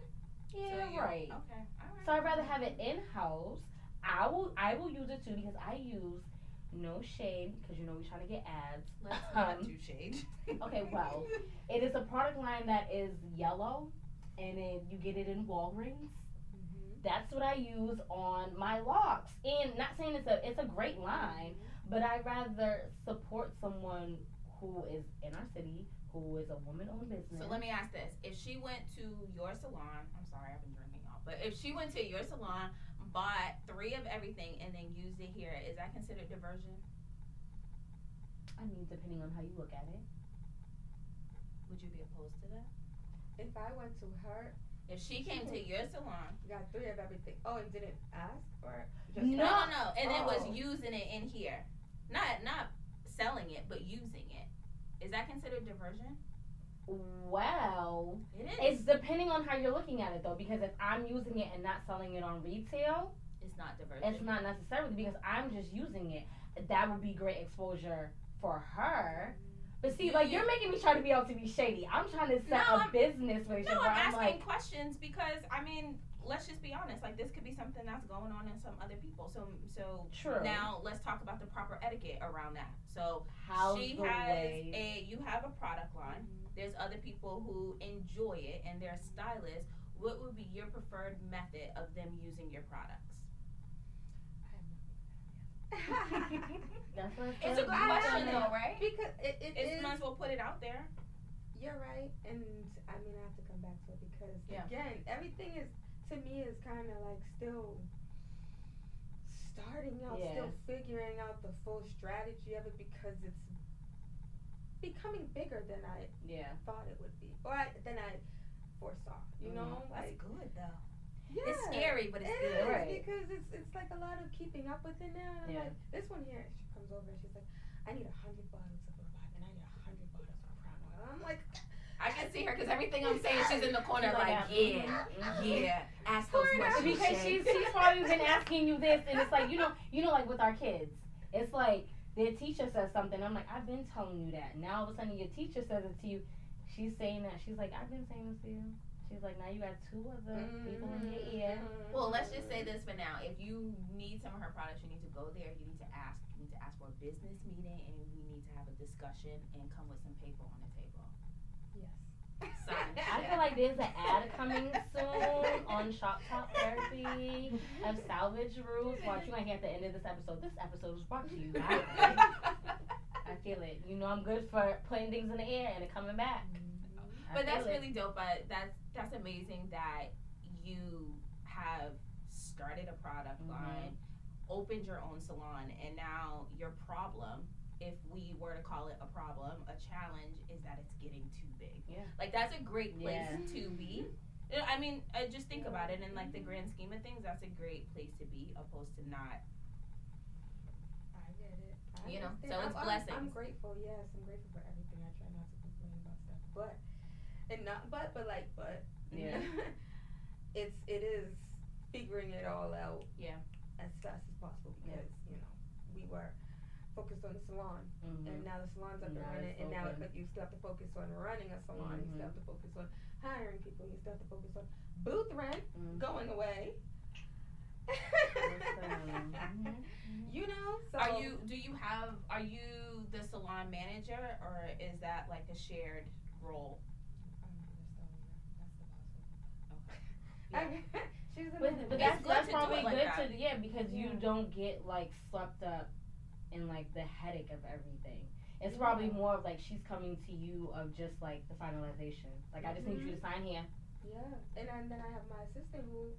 Yeah, So right. Okay. All right. So I'd rather have it in house. I will I will use it too because I use no shade because you know we're trying to get ads. Let's not Um, do shade. okay, well, It is a product line that is yellow, and then you get it in Walgreens. That's what I use on my locks. And not saying it's a it's a great line, but I rather support someone who is in our city, who is a woman-owned business. So let me ask this: If she went to your salon, I'm sorry, I've been drinking y'all, but if she went to your salon, bought three of everything, and then used it here, is that considered diversion? I mean, depending on how you look at it. Would you be opposed to that? If I went to her, If she came to your salon, got three of everything. Oh, and didn't ask or just no, no, no, and then was Oh. using it in here, not not selling it, but using it, is that considered diversion? Well, It is. it's depending on how you're looking at it though, because if I'm using it and not selling it on retail, It's not diversion. it's not necessarily because I'm just using it. That would be great exposure for her. But see, like you- you're making me try to be able to be shady. I'm trying to set No, a I'm- business relationship No, where I'm I'm asking like, questions because I mean, let's just be honest. Like this could be something that's going on in some other people. So, so true. now let's talk about the proper etiquette around that. So how's she the has way? a, you have a product line. Mm-hmm. There's other people who enjoy it and they're stylists. What would be your preferred method of them using your products? That's what It's a good question though, right? because it, it It's is- might as well put it out there. You're right, and I mean I have to come back to it because Yeah. again, everything is to me is kind of like still starting out, Yeah. still figuring out the full strategy of it because it's becoming bigger than I yeah. thought it would be, or I, than I foresaw. You mm-hmm. know, like good though. Yeah, It's scary, but it's It good. is, Right. because it's it's like a lot of keeping up with it now. And I'm Yeah. like, this one here, she comes over and she's like, I need a hundred bottles of revive and I need a hundred bottles of crown oil. And I'm like, I can see her because everything I'm saying, she's in the corner like, like, yeah, yeah. Ask those Pour it out. questions. because she's she's probably been asking you this, and it's like you know you know like with our kids, it's like their teacher says something. I'm like I've been telling you that. Now all of a sudden your teacher says it to you. She's saying that. She's like I've been saying this to you. She's like now you got two other people in your ear. Mm-hmm. Well, let's just say this for now. If you need some of her products, you need to go there. You need to ask. You need to ask for a business meeting, and we need to have a discussion and come with some paper on the table. yes. Sign. I feel like there's an ad coming soon on Shop Top Therapy of Salvage Rules. Watch you gonna hear at the end of this episode. This episode was brought to you by. I feel it. You know I'm good for putting things in the air and it coming back. Mm-hmm. I but that's it. really dope. But that's that's amazing that you have started a product Mhm. line, opened your own salon, and now your problem, if we were to call it a problem, a challenge, is that it's getting too big. Yeah. Like that's a great place Yeah. to be. I mean, I just think about it in like the grand scheme of things. That's a great place to be, opposed to not. I get it. I You know, understand. so it's I'm, I'm- blessings. I'm, grateful. Yes, I'm grateful for everything. I try not to complain about stuff, but and not but but like but Yeah. it's it is figuring it all out. Yeah. As fast as possible Yeah. because you know we were focused on the salon Mhm. and now the salon's up and running and now but you still have to focus on running a salon. You Mhm. still have to focus on hiring people. You still have to focus on booth rent Mhm. going away. Mhm. you know, so Are you? Do you have? Are you the salon manager, or is that like a shared role? I, she's a But, but that's that's probably it like good that. to yeah because you don't get like swept up in like the headache of everything. It's Yeah. probably more of like she's coming to you of just like the finalization. Like I just need you to sign here. Yeah, and, and then I have my assistant who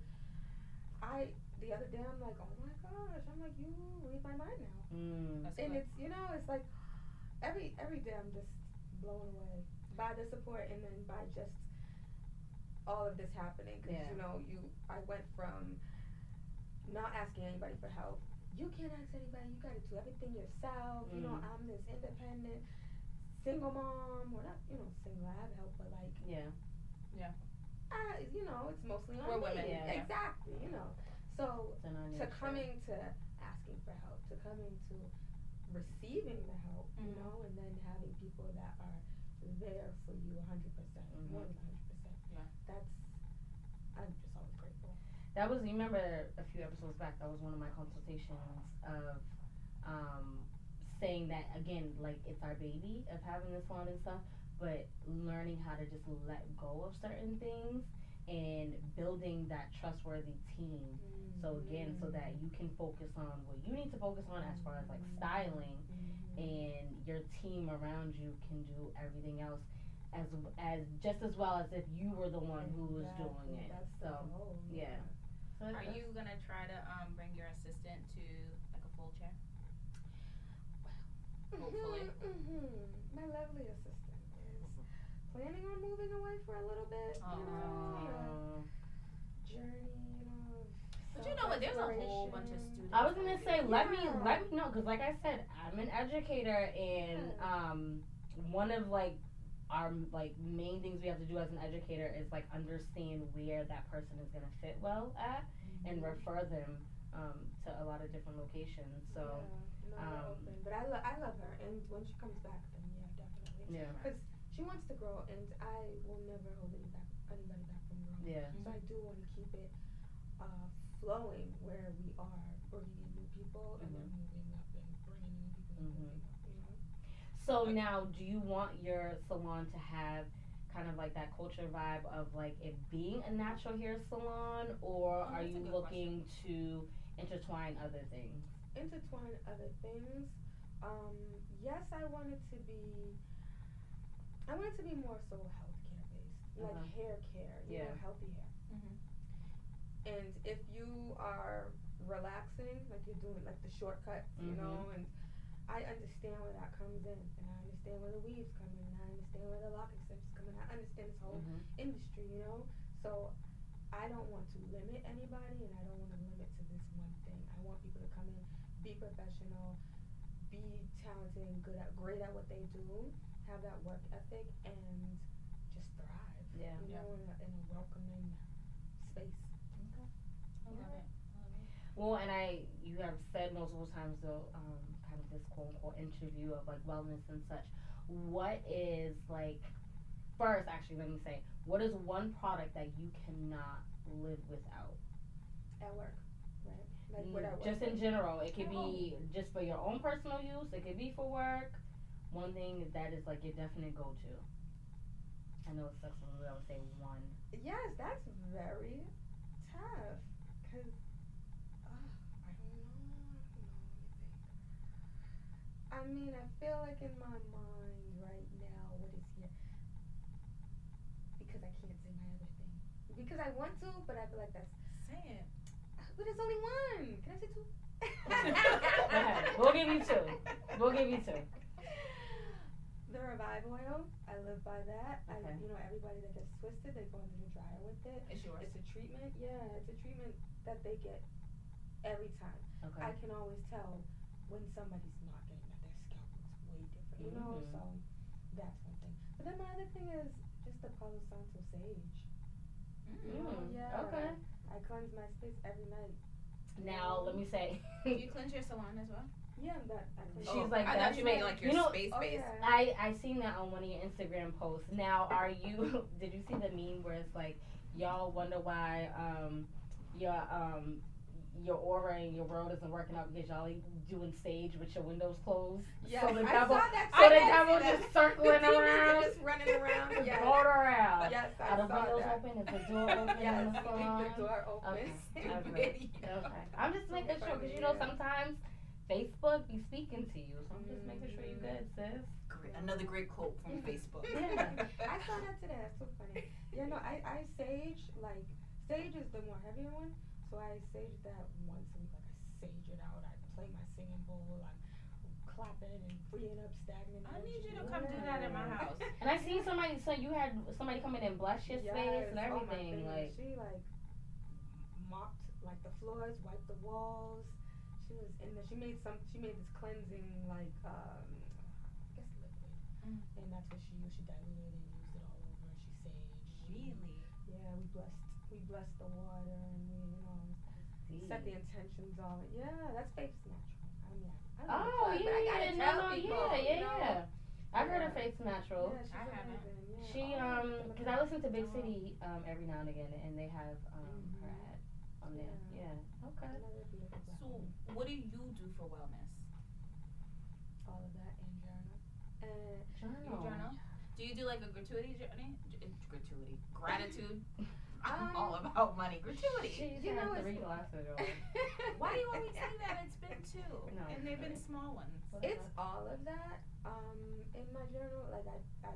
I the other day I'm like, oh my gosh, I'm like, you read my mind now. Mm. and it's you know, it's like every every day I'm just blown away by the support and then by just all of this happening because Yeah. you know you I went from not asking anybody for help. You can't ask anybody. You got to do everything yourself. You know, Mm. I'm this independent single mom. Well, not you know single. I have help, but like Yeah. Yeah. Uh, you know, it's mostly on We're me. women, yeah. Exactly. You know, so It's an onion to shell. coming to asking for help, to coming to receiving the help, you Mhm. know, and then having people that are there for you 100%, percent Mhm. more than 100%. Yeah. That's, I'm just always grateful. That was you remember a few episodes back. That was one of my consultations of um, saying that again, like it's our baby of having this one and stuff, but learning how to just let go of certain things and building that trustworthy team. So again, so that you can focus on what you need to focus on as far as like styling, Mm-hmm. and your team around you can do everything else as as just as well as if you were the one who was doing it. That's So yeah. So Are you gonna try to um bring your assistant to like a full chair? Hopefully. hmm My lovely assistant is planning on moving away for a little bit. You know, Aw. journey, you know. But you know what? There's a whole bunch of students. I was gonna say, let me let me know, cause like I said, I'm an educator, and um, one of like our like main things we have to do as an educator is like understand where that person is gonna fit well at, and refer them um to a lot of different locations. So yeah, no, um. But I, lo- I love her, and when she comes back, then yeah, definitely. yeah, Because she wants to grow, and I will never hold any back, anybody back from growing. yeah, So I do want to keep it uh, flowing where we are, bringing in new people, and then moving up and bringing in new people and Mhm. moving up. You know. So now, do you want your salon to have kind of like that culture vibe of like it being a natural hair salon, or Oh, are you good looking to intertwine other things? intertwine other things. Um, yes, I want it to be. I want it to be more so healthcare based, like Uh-huh. hair care. You Yeah. know, healthy hair. Mhm. And if you are relaxing, like you're doing like the shortcuts, you Mhm. know, and I understand where that comes in, and I understand where the weaves come in, and I understand where the lock extensions come in. I understand this whole Mm-hmm. industry, you know. So I don't want to limit anybody, and I don't want to limit to this one thing. I want people to come in, be professional, be talented and good at great at what they do, have that work ethic, and just thrive. Yeah. You know, in a, in a welcoming space. I love it. I love it. Well, and I, you have said multiple times though, um, kind of this quote unquote interview of like wellness and such. What is like, first, actually, let me say, what is one product that you cannot live without? At work, right? Like Mm, just in general, it could be just for your own personal use. It could be for work. One thing that is like your definite go-to. I know it sucks when we always say one. Yes, that's very tough. Cause uh, I don't know. I don't know. Let me think. I mean, I feel like in my mind right now, what is here? Because I can't say my other thing. Because I want to, but I feel like that's. Say it. But there's only one. Can I say two? Go. We'll give you two. We'll give you two. The Revive oil, I live by that. I, Okay. you know, everybody that gets twisted, they go into the dryer with it. It's yours. It's a treatment, yeah, it's a treatment that they get every time. Okay. I can always tell when somebody's not getting that. Their scalp looks way different, you know. Mhm. So that's one thing. But then my other thing is just the Palo Santo sage. You know, Mm, yeah. Okay. I cleanse my space every night. Now let me say. You cleanse your salon as well? Yeah, that I cleanse. She's like, I that's thought you meant like your you know- space oh, space. yeah. I I seen that on one of your Instagram posts. Now, are you? Did you see the meme where it's like, y'all wonder why um your um your aura and your world isn't working out because y'all ain't doing stage with your windows closed. Yes, so the I devil, saw that. so I the did see devil that. just circling the around, are just running around. Yes. going around. Yes, I Are the saw windows that. open? Is the door open? Yes, in the salon? the door open. Okay. Okay. Okay. I'm just making sure because you know sometimes Facebook be speaking to you, so I'm just making sure you mm-hmm. good, sis. Great. Another great quote from Facebook. Yeah. I saw that today. That's so funny. Yeah, no, I, I sage like sage is the more heavier one. So I sage that once a week. Like I sage it out. I play my singing bowl. I'm clapping and freeing up stagnant. I need you to come do that in my house. And I seen somebody. So you had somebody come in and bless your space and Yes, oh everything. like she like mopped like the floors, wiped the walls. She was in there. She made some. She made this cleansing like um, I guess liquid, Mm. and that's what she used. She diluted it and used it all over. She saged. Really? Yeah, we blessed. We blessed the water and we, you know, set the intentions on it. Yeah, that's faith's natural. I mean, I, I don't Oh know, yeah, but I gotta no, tell no, people, yeah, you yeah, know? yeah. I've heard of Yeah. Faith's Natural. Yeah, I haven't. yeah. She Oh, um, cause I listen to Big Oh. City um every now and again, and they have um her Mhm. ad on there. Yeah. Yeah. Okay. Another beautiful black So, what do you do for wellness? all of that in journal. And Journal. You journal? Do you do like a gratuity journey? G- gratuity. Gratitude. I'm Um, all about money. Gratuity. She's You know, had three it's- glasses. Why do you always say that? It's been two. No, and they've been small ones. it's all of that. Um, in my journal, like I, I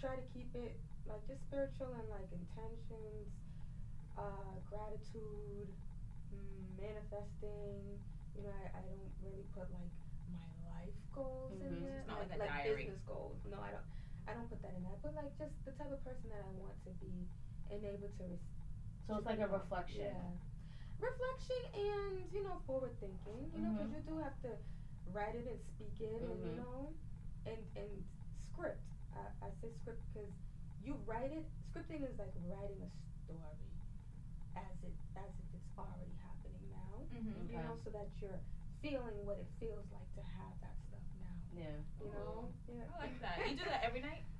try to keep it like just spiritual and like intentions, uh, gratitude, mm, manifesting. You know, I, I don't really put like my life goals in Mhm. there, It's not like a like diary. business goals. No, I don't. I don't put that in there. I put like just the type of person that I want to be and able to. Res- So it's like a reflection. Yeah. Reflection and, you know, forward thinking, you know because you do have to write it and speak it and, you Mhm. know, and, and script. I, I say script because you write it, scripting is like writing a story as it, as if it's already happening now, Mm-hmm. you Okay. know, so that you're feeling what it feels like to have that stuff now, Yeah. you know? Yeah. I like that. You do that every night?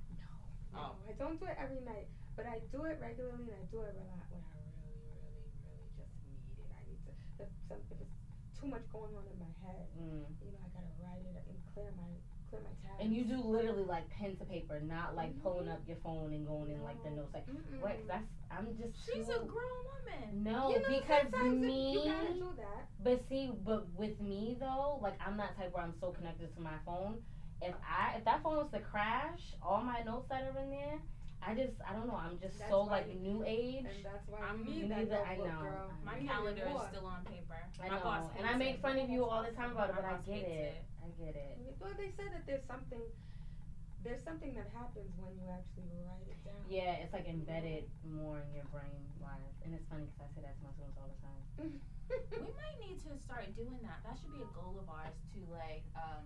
No, I don't do it every night, but I do it regularly and I do it a lot when I really, really, really just need it. I need to, if, some, if it's too much going on in my head, Mm. you know, I gotta write it and clear my, clear my tabs. And you do literally like pen to paper, not like pulling up your phone and going in like the notes. Like Mm-mm. what? That's I'm just. She's too- a grown woman. No, you know, because me. you gotta do that. But see, but with me though, like I'm that type where I'm so connected to my phone. If I if that phone was to crash, all my notes that are in there, I just I don't know. I'm just That's so why like new age. And that's why I'm you need that neither- I know. girl. My calendar is still on paper. I My know, boss and I make fun of you all the time about it, but I get hates it. I get it. Well, they say that there's something, there's something that happens when you actually write it down. Yeah, it's like embedded more in your brain wise, and it's funny because I say that to my students all the time. We might need to start doing that. That should be a goal of ours to like um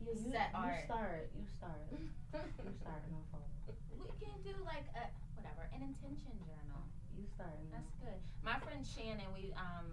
Yeah, you, Set you art. start. You start. You start, and I'll we can do like a whatever, an intention journal. You start. And That's good. My friend Shannon, we um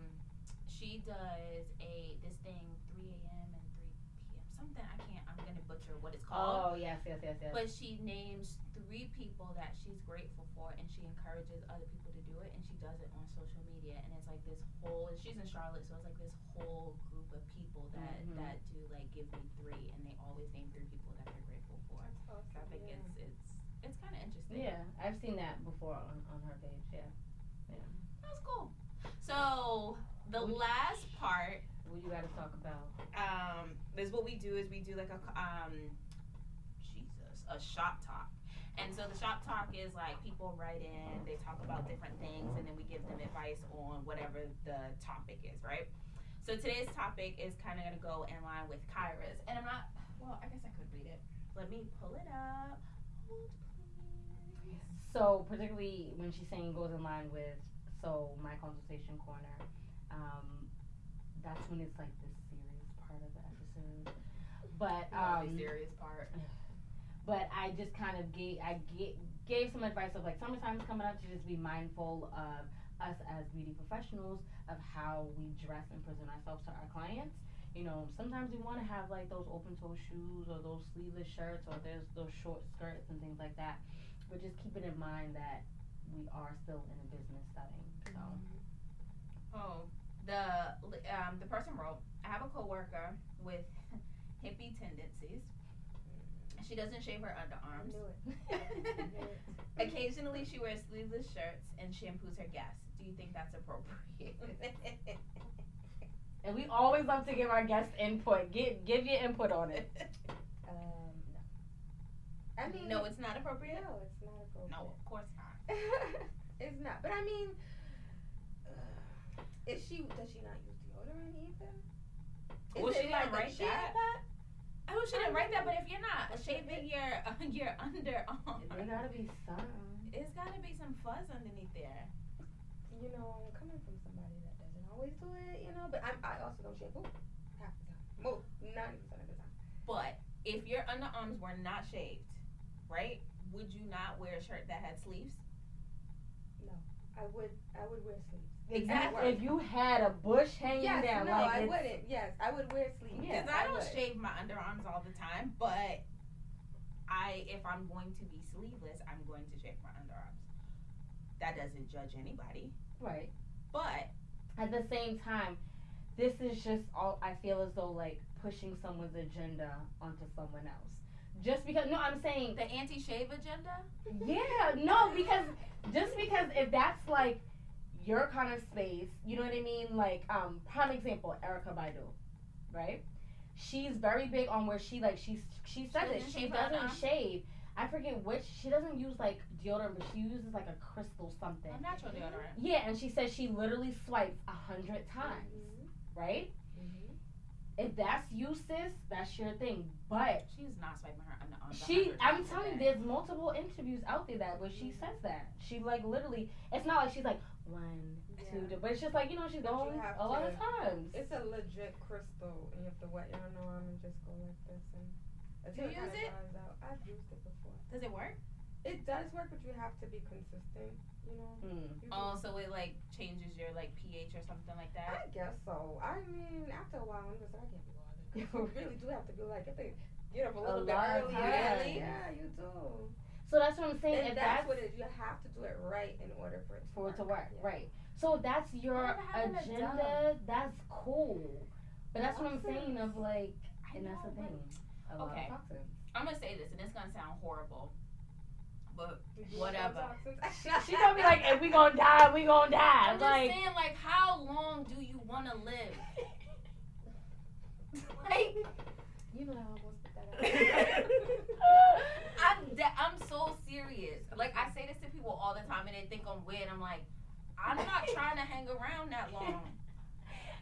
she does a this thing three AM and three PM. Something I can't I'm gonna butcher what it's called. Oh yes, yes, yes, yes. But she names three people that she's grateful for, and she encourages other people to do it, and she does it on social media. And it's like this whole. She's in Charlotte, so it's like this whole group of people that Mhm. that do like give me three, and they always name three people that they're grateful for. So I think Yeah. it's it's it's kind of interesting. Yeah, I've seen that before on, on her page. Yeah. Yeah. that's cool. So the last part What you got to talk about? um, is what we do is we do like a um, Jesus, a shop talk. And so the shop talk is like people write in, they talk about different things, and then we give them advice on whatever the topic is, right? So today's topic is kind of gonna go in line with Kyra's, and I'm not. Well, I guess I could read it. Let me pull it up. Hold. So particularly when she's saying goes in line with so my consultation corner, um, that's when it's like the serious part of the episode. But Not the um, serious part. but I just kind of gave I gave, gave some advice of like summertime's coming up to just be mindful of us as beauty professionals of how we dress and present ourselves to our clients. You know, sometimes we want to have like those open toe shoes or those sleeveless shirts or there's those short skirts and things like that. But just keeping in mind that we are still in a business setting. So Oh, the um the person wrote, I have a coworker with hippie tendencies. She doesn't shave her I underarms. knew it. I knew it. Occasionally, she wears sleeveless shirts and shampoos her guests. Do you think that's appropriate? and we always love to give our guests input. Give give your input on it. No. I mean, no, it's not appropriate. no, it's not appropriate. No, of course not. it's not. But I mean, uh, Is she? Does she not use deodorant either? Is Well, she didn't like a write that. pad? Oh, she didn't write that, but if you're not shaving your your underarm, There gotta be some. it's gotta be some fuzz underneath there. You know, coming from somebody that doesn't always do it, you know. But I'm, I also don't shampoo half the time. Most ninety percent of the time. But if your underarms were not shaved, right? Would you not wear a shirt that had sleeves? No, I would. I would wear sleeves. Exactly. If you had a bush hanging Yes, down, no, like I wouldn't. Yes, I would wear sleeves. Yeah, Because I don't would. shave my underarms all the time, but I if I'm going to be sleeveless, I'm going to shave my underarms. That doesn't judge anybody. right. But At the same time, this is just all I feel as though like pushing someone's agenda onto someone else. Just because no, I'm saying the anti-shave agenda? Yeah, no, because just because if that's like your kind of space, you know what I mean? Like, um, prime example, Erykah Badu, right? She's very big on where she like she's she says it. She doesn't underarm? shave. I forget which. She doesn't use like deodorant, but she uses like a crystal something. A natural deodorant. Yeah, and she says she literally swipes a hundred times, Mhm, right? If that's you, sis, that's your thing. But She's not swiping her underarms. a she, I'm telling you, there's multiple interviews out there that where she says that. She like literally, it's not like she's like one, two, Yeah. but it's just like you know she's But you going have a lot of times. It's a legit crystal, and you have to wet your underarm and just go like this and. until You kinda use it? out. I've used it before. Does it work? It does work, but you have to be consistent. You know. Mm. You Oh, so it like changes your like pH or something like that. I guess so. I mean, after a while, I'm just like, I can't be bothered. You really do have to be like, if they get up a little bit lot of Yeah, you do. So that's what I'm saying. And if that's, that's what it is. You have to do it right in order for it to for work. it to work, Yeah. right? So that's your Whatever happened to agenda. That's cool. But that's what I'm saying. Of like, and that's the thing. Okay. I'm gonna say this, and it's gonna sound horrible, but Whatever. toxins. She gonna be like, if we gonna die, we gonna die. I'm just like, saying, like, how long do you want to live? like, You know how I was with that. I'm de- I'm so serious. Like, I say this to people all the time, and they think I'm weird. I'm like, I'm not trying to hang around that long.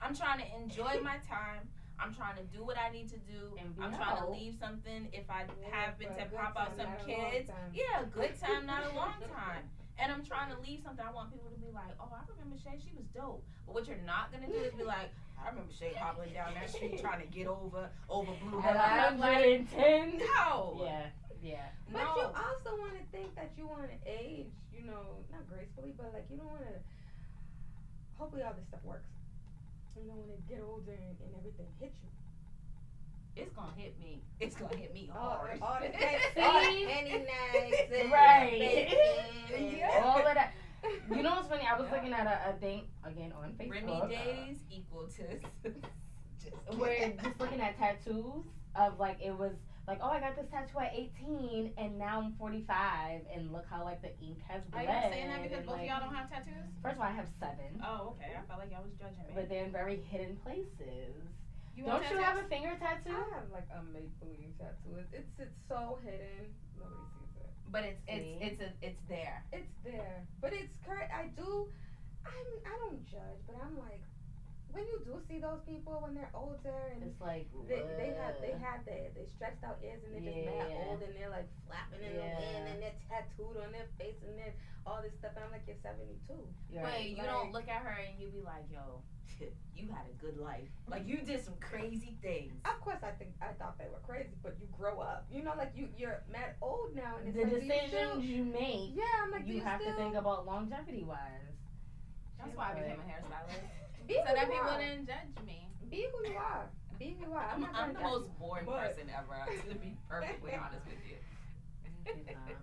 I'm trying to enjoy my time. I'm trying to do what I need to do. I'm trying to leave something if I happen for to pop out some kids. Yeah, a good time, not a long time. And I'm trying to leave something. I want people to be like, oh, I remember Shay. She was dope. But what you're not gonna do is be like, I remember Shay hobbling down that street trying to get over over Blue Hill. I'm like, 110. no. Yeah, yeah. But you also want to think that you want to age, you know, not gracefully, but like you don't want to. Hopefully, all this stuff works. You know, when to get older and, and everything hit you. It's gonna hit me. It's gonna hit me oh, hard. all the all the penny and Right. Yeah. All of that. You know what's funny? I was looking at a, a thing again on Facebook. Remy Facebook. days equal to just Where just looking at tattoos of like it was like oh I got this tattoo at 18 and now I'm 45 and look how like the ink has Are bled. y'all saying that because and, both of like, y'all don't have tattoos? First of all, I have seven, Oh, okay. I felt like y'all was judging me. but they're in very hidden places. You Don't you have a finger tattoo? I have like a make believe tattoo. It's, it's it's so hidden. Nobody sees it. But it's it's See? it's a, it's there. It's there, but it's correct. I do. I'm. I don't judge, but I'm like, when you do see those people when they're older and It's like they, they have they have the they stretched out ears and they're just mad old and they're like flapping in the wind and they're tattooed on their face and they're all this stuff. And I'm like, you're 72. You're Wait, right. you don't look at her and you be like, yo, you had a good life. Like you did some crazy things. Of course, I think I thought they were crazy, but you grow up. You know, like you you're mad old now, and it's the like, do you decisions still- you make, yeah, I'm like, you you have still, to think about longevity wise. That's why I became a hairstylist. be so that you people are. didn't judge me. Be who you are. Be who you are. I'm, I'm, not I'm the most you. boring but- person ever, to be perfectly honest with you. She's not.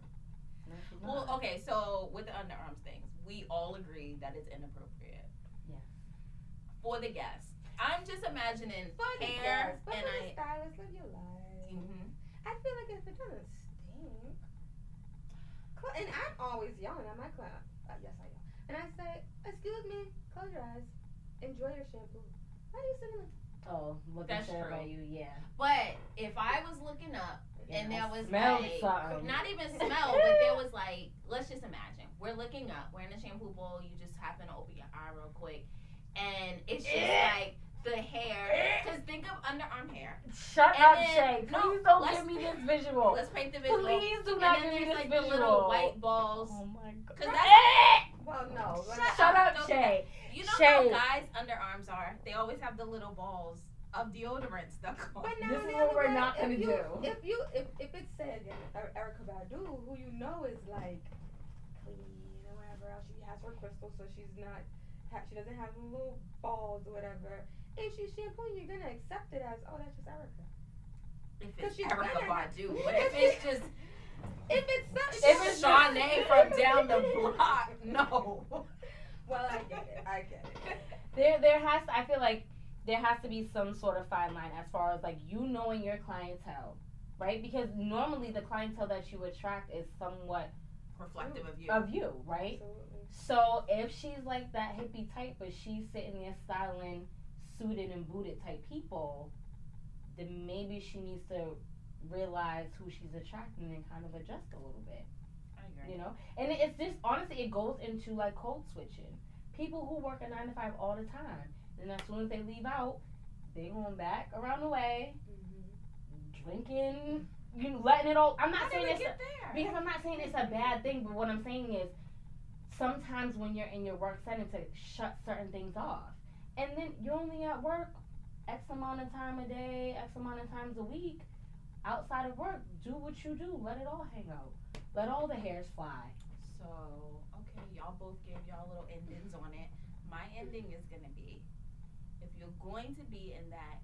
No, she's Well, okay, so with the underarms things, we all agree that it's inappropriate. Yes. For the guests. I'm just imagining For the hair girls, but and for I. the stylist, live your life. Mhm. I feel like if it doesn't stink, and I'm always yelling at my client. Uh, yes, I am. And I say, "Excuse me, close your eyes, enjoy your shampoo." Why are you sitting like? Oh, looking That's sad true. by you, yeah. But if I was looking up and there was smell like something. not even smell, but there was like let's just imagine we're looking up, we're in a shampoo bowl, you just happen to open your eye real quick, and it's just like the hair. Cause think of underarm hair. Shut And up, then- Shay. no, Please don't give me this visual. Let's paint the visual. Please do and not then give me this like visual. the little white balls. Oh my god. Cause that's eh! Well, no. Shut Shut up, Don't- Shay. You know Shay. how guys' underarms are. They always have the little balls of deodorant stuck on. But now This is what other we're way, not gonna if you, do. If you if, if it said Er- Erykah Badu, who you know is like clean or whatever else, she has her crystals, so she's not ha- she doesn't have little balls or whatever. If she's shampooing, you're gonna accept it as oh that's just Erykah. if Cause it's she's Erykah gonna Badu, what if it's just If it's not, if it's Shawnee from down the block? No. Well, I get it. I get it. There, there has. I feel like there has to be some sort of fine line as far as like you knowing your clientele, right? Because normally the clientele that you attract is somewhat Reflective of you. of you, right? Absolutely. So if she's like that hippie type, but she's sitting there styling suited and booted type people, then maybe she needs to realize who she's attracting and kind of adjust a little bit. You know, and it's just honestly, it goes into like code switching. People who work a nine to five all the time, and as soon as they leave out, they going back around the way, Mm-hmm. drinking, you know, letting it all. I'm not did saying it's because I'm not saying it's a bad thing, but what I'm saying is sometimes when you're in your work setting to shut certain things off, and then you're only at work X amount of time a day, X amount of times a week. Outside of work, do what you do. Let it all hang out. Let all the hairs fly. So, okay, y'all both gave y'all little endings on it. My ending is gonna be if you're going to be in that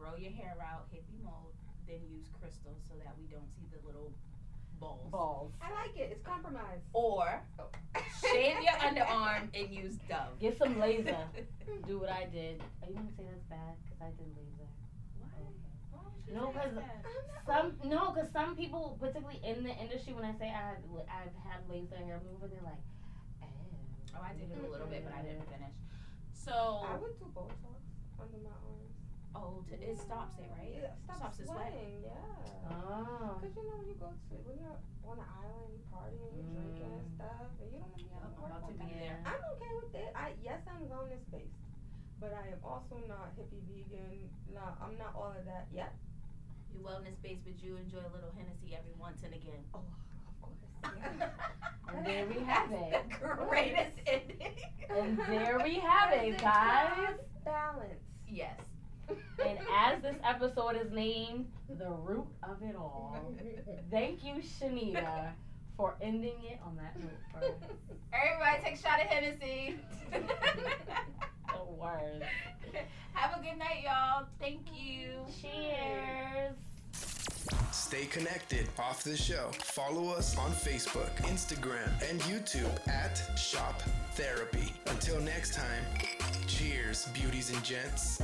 grow your hair out hippie mode, then use crystals so that we don't see the little balls. Balls. I like it. It's compromise. Or shave your underarm and use Dove. Get some laser. do what I did. Are you gonna say that's bad? Because I did laser. What? Why would you No, say 'cause that? Some no, because some people, particularly in the industry, when I say I had, I've had laser hair removal, they're like, oh. Oh, I did it a little bit, but I didn't mm-hmm. finish. So I would do Botox under my arms. oh, to, it stops it, right? Yeah, it stops, Stops the sweat. sweating. Yeah. Oh. Cause you know when you go to when you're on an island, you partying, you drinking and Mm. stuff, and you don't want to be Yep, out about to be there. I'm okay with it. I yes, I'm wellness based, but I am also not hippie vegan. Not I'm not all of that yet. You're wellness based, but you enjoy a little Hennessy every once and again. Oh, of course. And there we have That's it. the greatest ending. And there we have it, guys. Balance. Yes. And as this episode is named, the root of it all. Thank you, Shanita, for ending it on that note first. Everybody take a shot of Hennessy. The worst. Have a good night, y'all. Thank you. Cheers. Stay connected off the show. Follow us on Facebook, Instagram, and YouTube at Shop Therapy. Until next time, cheers, beauties and gents.